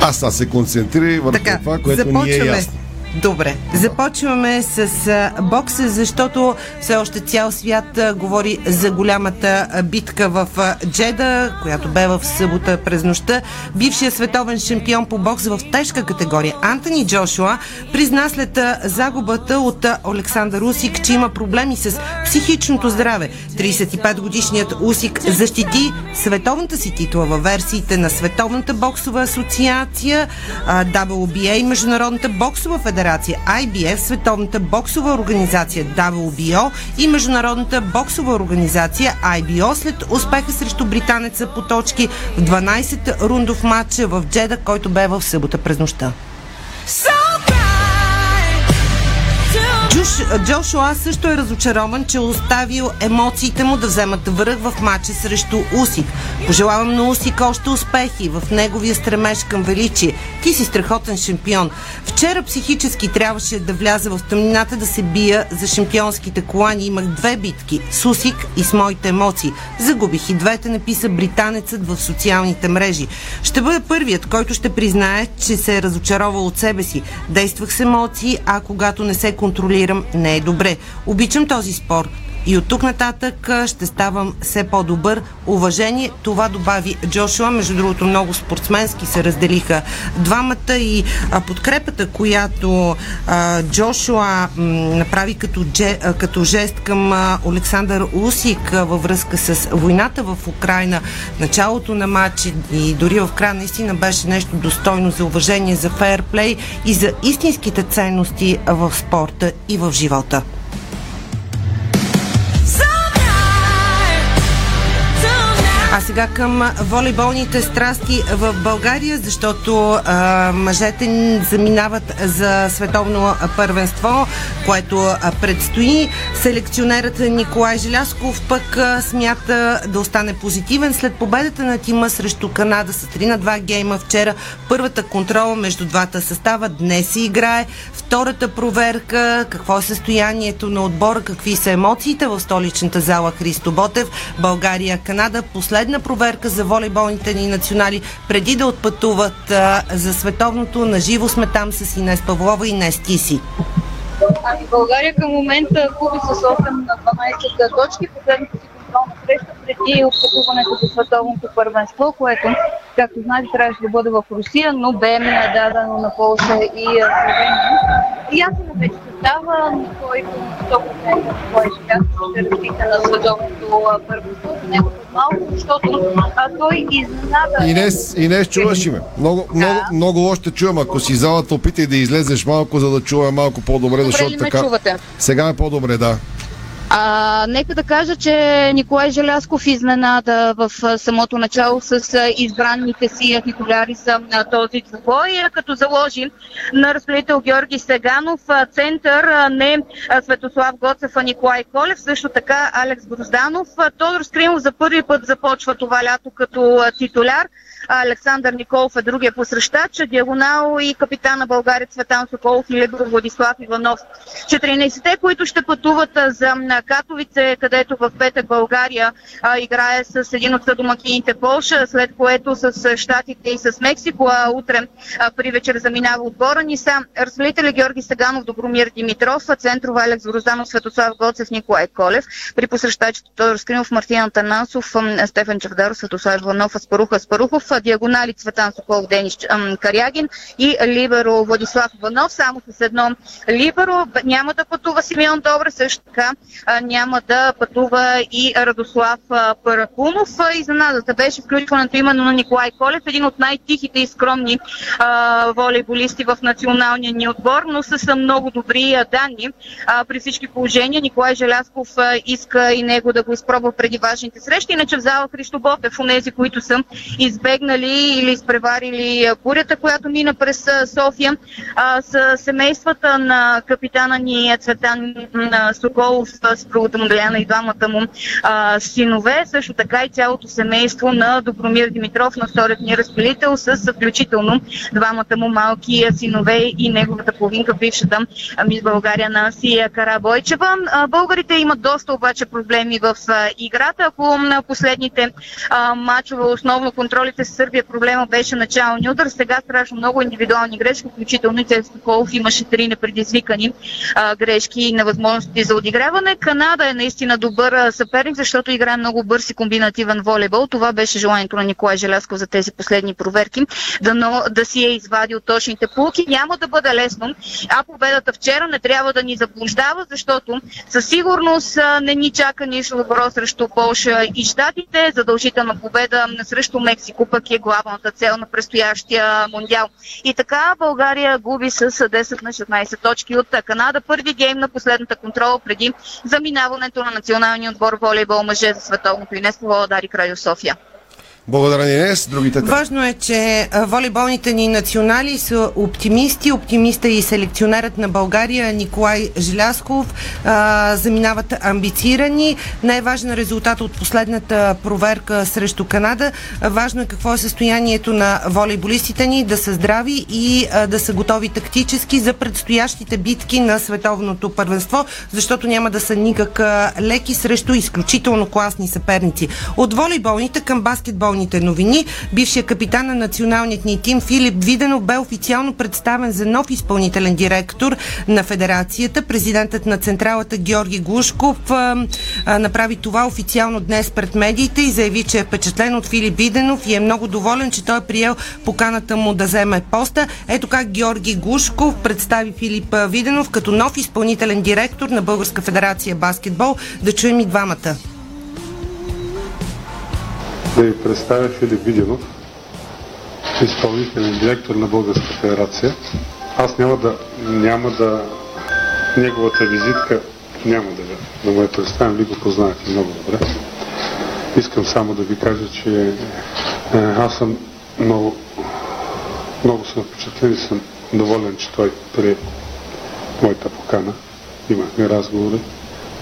Аз сега се концентрирай върху Така, това, което ни е започваме. ясно. Добре, започваме с бокса, защото все още цял свят говори за голямата битка в Джеда, която бе в събота през нощта. Бившият световен шампион по бокс в тежка категория Антони Джошуа призна след загубата от Александър Усик, че има проблеми с психичното здраве. 35-годишният Усик защити световната си титла във версиите на Световната боксова асоциация, WBA и Международната боксова федерация IBF, Световната боксова организация WBO и Международната боксова организация IBO след успеха срещу британеца по точки в 12 рундов матч в Джеда, който бе в събота през нощта. Джош Джошуа също е разочарован, че е оставил емоциите му да вземат връх в матча срещу Усик. Пожелавам на Усик още успехи в неговия стремеж към величие. Ти си страхотен шампион. Вчера психически трябваше да вляза в тъмнината да се бия за шампионските колани. Имах две битки с Усик и с моите емоции. Загубих и двете, написа британецът в социалните мрежи. Ще бъда първият, който ще признае, че се е разочаровал от себе си. Действах с емоции, а когато не се контролирам, не е добре. Обичам този спор. И от тук нататък ще ставам все по-добър. Уважение, това добави Джошуа. Между другото, много спортсменски се разделиха двамата и подкрепата, която Джошуа направи като, дже, като жест към Александър Усик във връзка с войната в Украина, началото на матч и дори в края наистина беше нещо достойно за уважение, за фейерплей и за истинските ценности в спорта и в живота. Сега към волейболните страсти в България, защото а, мъжете заминават за световно първенство, което предстои. Селекционерът Николай Желясков пък а, смята да остане позитивен след победата на тима срещу Канада с 3 на 2 гейма вчера. Първата контрола между двата състава днес се играе. Втората проверка, какво е състоянието на отбора, какви са емоциите в столичната зала Христо Ботев. България, Канада, последна проверка за волейболните ни национали, преди да отпътуват а, за световното. Наживо сме там с Инес Павлова и Инес Тиси. Ами България към момента губи с 8 на 12 точки. Последната си контролна среща преди отпътуването за световното първенство, което, както знаете, трябваше да бъде в Русия, но бе ми нададено на Полша и Словения. Ясно е вече състава, на който 100% кой ще разлика на световното а, първенство. За него е малко, защото а, той изненада. Инес, Инес, чуваш ли ме? Много, много, много лошо те чувам. Ако си залата, опитай да излезеш малко, за да чуваме малко по-добре, Добре защото така... чувате? Сега е по-добре, да. А, нека да кажа, че Николай Желясков изненада в самото начало с избранните си титуляри за този двубой, като заложи на разпределител Георги Сеганов, център не Светослав Гоцев, а Николай Колев, също така Алекс Грозданов. Тодор Скримов за първи път започва това лято като титуляр. Александър Николов е другия посрещач, диагонал и капитан на България Цветан Соколов и Владислав Иванов. 14-те, които ще пътуват за Катовице, където в петък България а, играе с един от домакините Полша, след което с Штатите и с Мексико, а утре а, при вечер заминава отбора ни са разпределители Георги Саганов, Добромир Димитров, центрова Алекс Грозданов, Светослав Гоцев, Николай Колев, при посрещачите Тодор Скринов, Мартин Атанасов, Стефан Чавдаров, Светослав Иванов, Аспарух Аспарухов, а, диагонали Цветан Соколов, Денис Карягин и Либеро Владислав Иванов, само с едно Либеро. Няма да пътува Симеон Добре, също така няма да пътува и Радослав Паракунов. Изненадата беше включването именно на Николай Колев, един от най-тихите и скромни волейболисти в националния ни отбор, но с много добри данни. При всички положения Николай Желясков иска и него да го изпробва преди важните срещи, иначе в зала Христо Ботев, онези, които са избегнали или изпреварили бурята, която мина през София, с семействата на капитана ни Цветан Соколов, съпругата му Деляна и двамата му а, синове, също така и цялото семейство на Добромир Димитров, на вторият ни разпилител, с включително двамата му малки синове и неговата половинка, бившата мис България Нанси Карабойчева. Българите имат доста обаче проблеми в играта. Ако на последните а, матчове, основно контролите с Сърбия, проблема беше началния удар, сега страшно много индивидуални грешки, включително и Цецко Колов имаше три непредизвикани а, грешки и невъзможности за отиграване. Канада е наистина добър съперник, защото играе много бърз и комбинативен волейбол. Това беше желанието на Николай Желясков за тези последни проверки, да, но, да си е извадил точните полки. Няма да бъде лесно, а победата вчера не трябва да ни заблуждава, защото със сигурност не ни чака нищо добро срещу Полша и Штатите. Задължителна победа срещу Мексико пък е главната цел на предстоящия мондиал. И така България губи с 10 на 16 точки от Канада. Първи гейм на последната контрола преди заминаването на националния отбор волейбол мъже за световното и не Дари Крайо София. Благодаря, Инес. Другите три. Важно е, че волейболните ни национали са оптимисти. Оптимиста и селекционерът на България Николай Желясков а, заминават амбицирани. Най-важен резултат от последната проверка срещу Канада. Важно е какво е състоянието на волейболистите ни, да са здрави и а, да са готови тактически за предстоящите битки на световното първенство, защото няма да са никак леки срещу изключително класни съперници. От волейболните към баскетболните новини, бившия капитан на националният ни тим Филип Виденов бе официално представен за нов изпълнителен директор на федерацията. Президентът на централата Георги Глушков а, а, направи това официално днес пред медиите и заяви, че е впечатлен от Филип Виденов и е много доволен, че той е приел поканата му да вземе поста. Ето как Георги Глушков представи Филип Виденов като нов изпълнителен директор на Българска федерация баскетбол. Да чуем и двамата да ви представя Филип Виденов, изпълнителен директор на Българска федерация. Аз няма да, няма да, неговата визитка няма да, да му я представям, ви го познаете много добре. Искам само да ви кажа, че е, аз съм много, много съм впечатлен и съм доволен, че той при моята покана. Имахме разговори.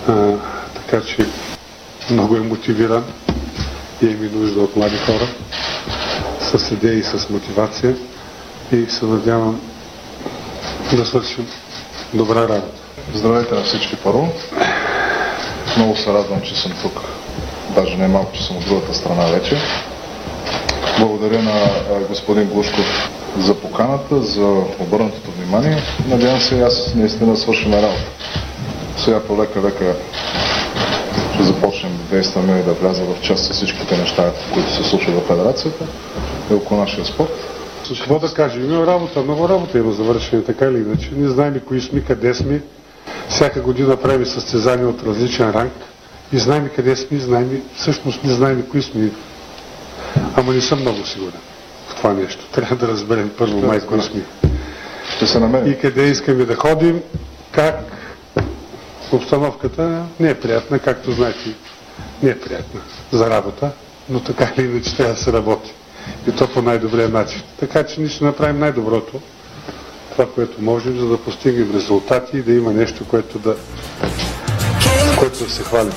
А, така че много е мотивиран имаме нужда от млади хора с идеи и с мотивация и се надявам да свършим добра работа. Здравейте на всички първо. Много се радвам, че съм тук. Даже не малко, че съм от другата страна вече. Благодаря на господин Глушков за поканата, за обърнатото внимание. Надявам се аз наистина да свършим работа. Сега полека-лека ще започнем да действаме и да вляза в част с всичките неща, които се случват в федерацията и около нашия спорт. Какво да кажем? Има работа, много работа има завършение, така или иначе. Ние знаем кои сме, къде сме. Всяка година правим състезания от различен ранг и знаем къде сме, знаем, всъщност не знаем кои сме. Ама не съм много сигурен в това нещо. Трябва да разберем първо май кои сме. Ще се намерим. И къде искаме да ходим, как, Обстановката не е приятна, както знаете, не е приятна за работа, но така или иначе трябва да се работи. И то по най-добрия начин. Така че ние ще направим най-доброто, това, което можем, за да постигнем резултати и да има нещо, което да, което да се хвали.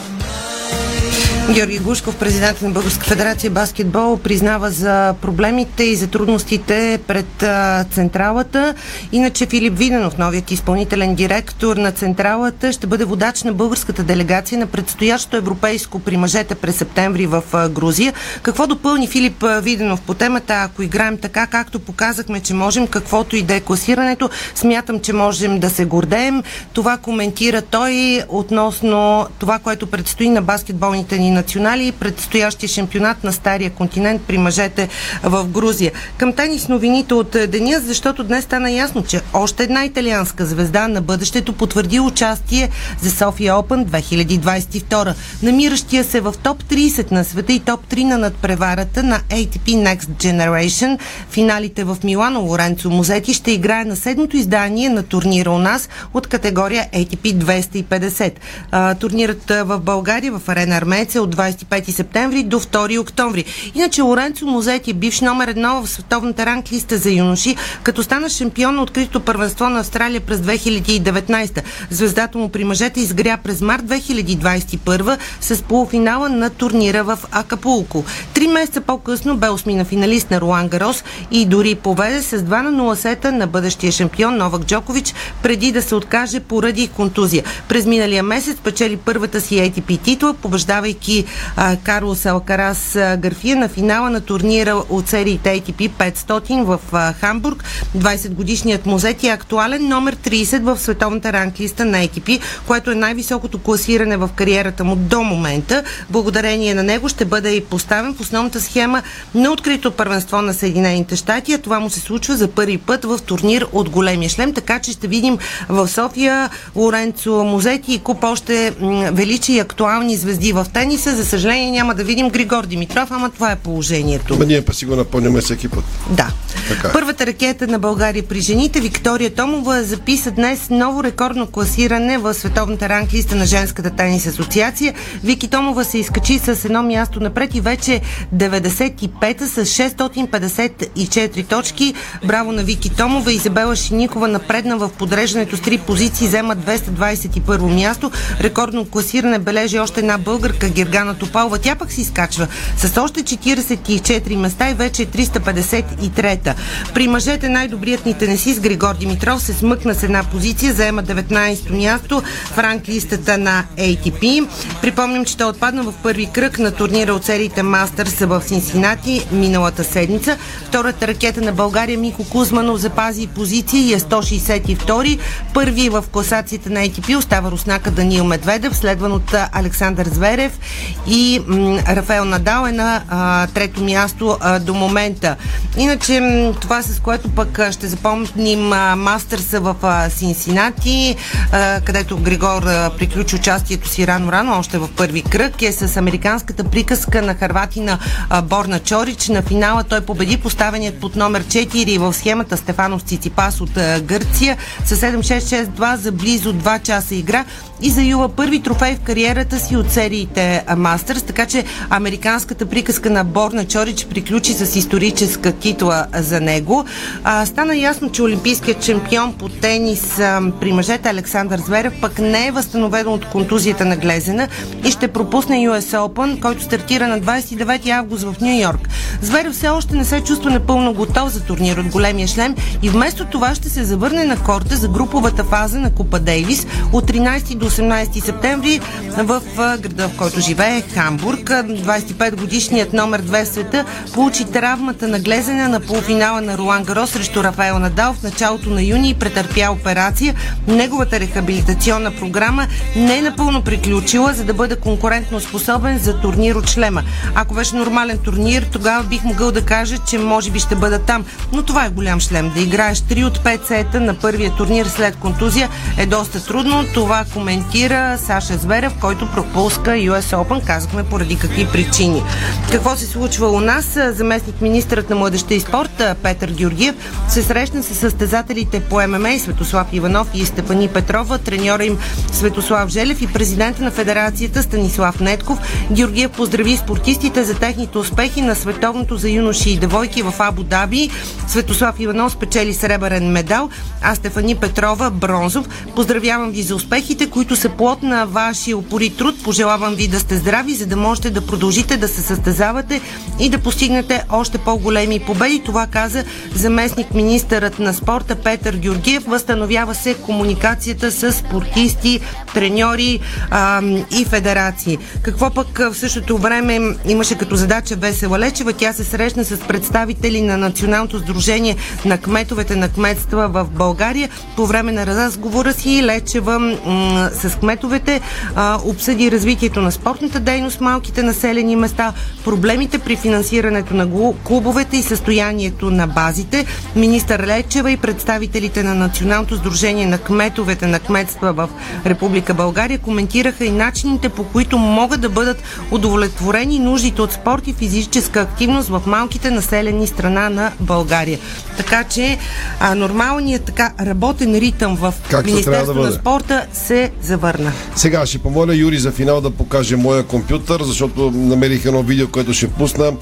Георги Гушков, президент на Българска федерация баскетбол, признава за проблемите и за трудностите пред централата. Иначе Филип Виденов, новият изпълнителен директор на централата, ще бъде водач на българската делегация на предстоящо европейско при мъжете през септември в Грузия. Какво допълни Филип Виденов по темата? Ако играем така, както показахме, че можем, каквото и да е класирането, смятам, че можем да се гордеем. Това коментира той относно това, което предстои на баскетболните ни национали и предстоящия шампионат на Стария континент при мъжете в Грузия. Към тенис новините от деня, защото днес стана ясно, че още една италианска звезда на бъдещето потвърди участие за София Опен 2022. Намиращия се в топ 30 на света и топ 3 на надпреварата на ATP Next Generation. Финалите в Милано Лоренцо Музети ще играе на седмото издание на турнира у нас от категория ATP 250. А, турнирът в България в арена Армеец е от 25 септември до 2 октомври. Иначе Лоренцо Музети е бивш номер едно в световната ранглиста за юноши, като стана шампион на откритото първенство на Австралия през 2019. Звездата му при мъжете изгря през март 2021 с полуфинала на турнира в Акапулко. Три месеца по-късно бе осмина финалист на Руан Гарос и дори поведе с 2 на 0 сета на бъдещия шампион Новак Джокович преди да се откаже поради контузия. През миналия месец печели първата си ATP титла, побеждавайки а, Карлос Алкарас Гарфия на финала на турнира от сериите ATP 500 в а, Хамбург. 20 годишният музет е актуален номер 30 в световната ранглиста на ATP, което е най-високото класиране в кариерата му до момента. Благодарение на него ще бъде и поставен в основната схема на открито първенство на Съединените щати, а това му се случва за първи път в турнир от големия шлем, така че ще видим в София Лоренцо Музети и куп още величи и актуални звезди в тенис тениса. За съжаление няма да видим Григор Димитров, ама това е положението. Ма ние па си го напомняме всеки път. Да. Така. Първата ракета на България при жените, Виктория Томова, записа днес ново рекордно класиране в световната ранглиста на Женската тенис асоциация. Вики Томова се изкачи с едно място напред и вече 95-та с 654 точки. Браво на Вики Томова. Изабела Шиникова напредна в подреждането с три позиции, взема 221 място. Рекордно класиране бележи още една българка Гергана Топалова. Тя пък си изкачва с още 44 места и вече е 353-та. При мъжете най-добрият ни тенесист Григор Димитров се смъкна с една позиция, заема 19-то място в ранглистата на ATP. Припомням, че той отпадна в първи кръг на турнира от сериите Мастърс в Синсинати миналата седмица. Втората ракета на България Мико Кузманов запази позиция и е 162. Първи в класацията на ATP остава руснака Даниил Медведев, следван от Александър Зверев и м, Рафаел Надал е на а, трето място а, до момента. Иначе м, това с което пък а, ще запомним а, Мастърса в а, Синсинати, а, където Григор а, приключи участието си рано-рано, още в първи кръг, е с американската приказка на Харватина а, Борна Чорич. На финала той победи поставеният под номер 4 в схемата Стефанов Циципас от а, Гърция с 7-6-6-2 за близо 2 часа игра и заюва първи трофей в кариерата си от сериите Мастърс, така че американската приказка на Борна Чорич приключи с историческа титла за него. А, стана ясно, че олимпийският чемпион по тенис а, при мъжете Александър Зверев пък не е възстановен от контузията на Глезена и ще пропусне US Open, който стартира на 29 август в Нью Йорк. Зверев все още не се чувства напълно готов за турнир от големия шлем и вместо това ще се завърне на корта за груповата фаза на Купа Дейвис от 13 до 18 септември в града, в който живее Хамбург. 25 годишният номер 2 в света получи травмата на глезене на полуфинала на Ролан Гаро срещу Рафаел Надал в началото на юни и претърпя операция. Неговата рехабилитационна програма не е напълно приключила, за да бъде конкурентно способен за турнир от шлема. Ако беше нормален турнир, тогава бих могъл да кажа, че може би ще бъда там. Но това е голям шлем. Да играеш 3 от 5 сета на първия турнир след контузия е доста трудно. Това коментира Саша Зверев, който пропуска US Open. Казахме поради какви причини. Какво се случва у нас? Заместник министърът на младеща и спорта Петър Георгиев се срещна с състезателите по ММА Светослав Иванов и Степани Петрова, треньора им Светослав Желев и президента на федерацията Станислав Нетков. Георгиев поздрави спортистите за техните успехи на световното за юноши и девойки в Абу Даби. Светослав Иванов спечели сребърен медал, а Стефани Петрова бронзов. Поздравявам ви за успехите, които са плод на вашия упори труд. Пожелавам ви да сте здрави, за да можете да продължите да се състезавате и да постигнете още по-големи победи. Това каза заместник министърът на спорта Петър Георгиев. Възстановява се комуникацията с спортисти, треньори а, и федерации. Какво пък в същото време имаше като задача Весела Лечева? Тя се срещна с представители на Националното сдружение на кметовете на кметства в България. По време на разговора си Лечева м- с кметовете а, обсъди развитието на спортната дейност малките населени места, проблемите при финансирането на клубовете и състоянието на базите. Министър Лечева и представителите на Националното сдружение на кметовете на кметства в Република България коментираха и начините по които могат да бъдат удовлетворени нуждите от спорт и физическа активност в малките населени страна на България. Така че а, нормалният така работен ритъм в Както Министерството да на спорта се завърна. Сега ще помоля Юри за финал да покаже моя компютър, защото намерих едно видео, което ще пусна.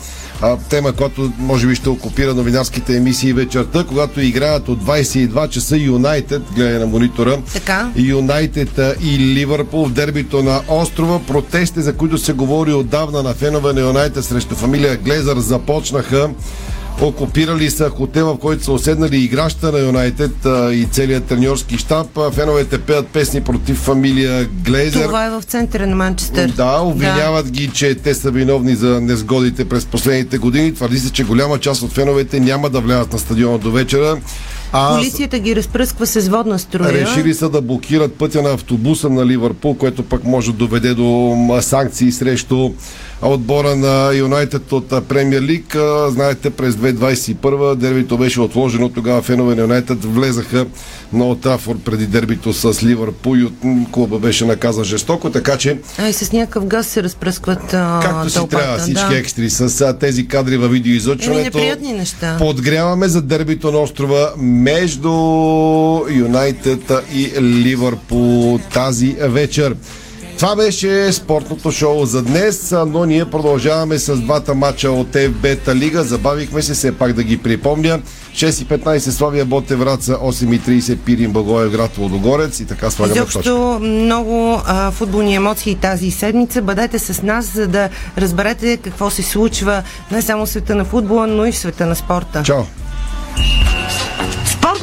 А, тема, която може би ще окупира новинарските емисии вечерта, когато играят от 22 часа Юнайтед, гледай на монитора. Така. Юнайтед и Ливърпул в дербито на острова. Протести, за които се говори отдавна на фенове на Юнайтед срещу фамилия Глезър, започнаха. Окупирали са хотела, в който са оседнали играща на Юнайтед и целият треньорски. А, Феновете пеят песни против фамилия Глезър. Това е в центъра на Манчестър. Да, обвиняват ги, че те са виновни за незгодите през последните години. Твърди се, че голяма част от феновете няма да влязат на стадиона до вечера. А Полицията ги разпръсква с водна струя. решили са да блокират пътя на автобуса на Ливърпул, което пък може да доведе до санкции срещу отбора на Юнайтед от Премьер Лиг. Знаете, през 2021 дербито беше отложено. Тогава фенове на Юнайтед влезаха на Олд Трафорд преди дербито с Ливърпул и от клуба беше наказан жестоко, така че А и с някакъв газ се разпръскват а, както си трябва всички да. екстри с а, тези кадри във Еми, видеоизлъчването. неприятни неща. Подгряваме за дербито на острова между Юнайтед и Ливърпул тази вечер. Това беше спортното шоу за днес, но ние продължаваме с двата матча от ФБ лига. Забавихме се, все пак да ги припомня. 6.15 Славия Ботев Враца, 8.30 Пирин Благоев град Лодогорец и така слагаме точка. Изобщо много а, футболни емоции тази седмица. Бъдете с нас, за да разберете какво се случва не само в света на футбола, но и в света на спорта. Чао!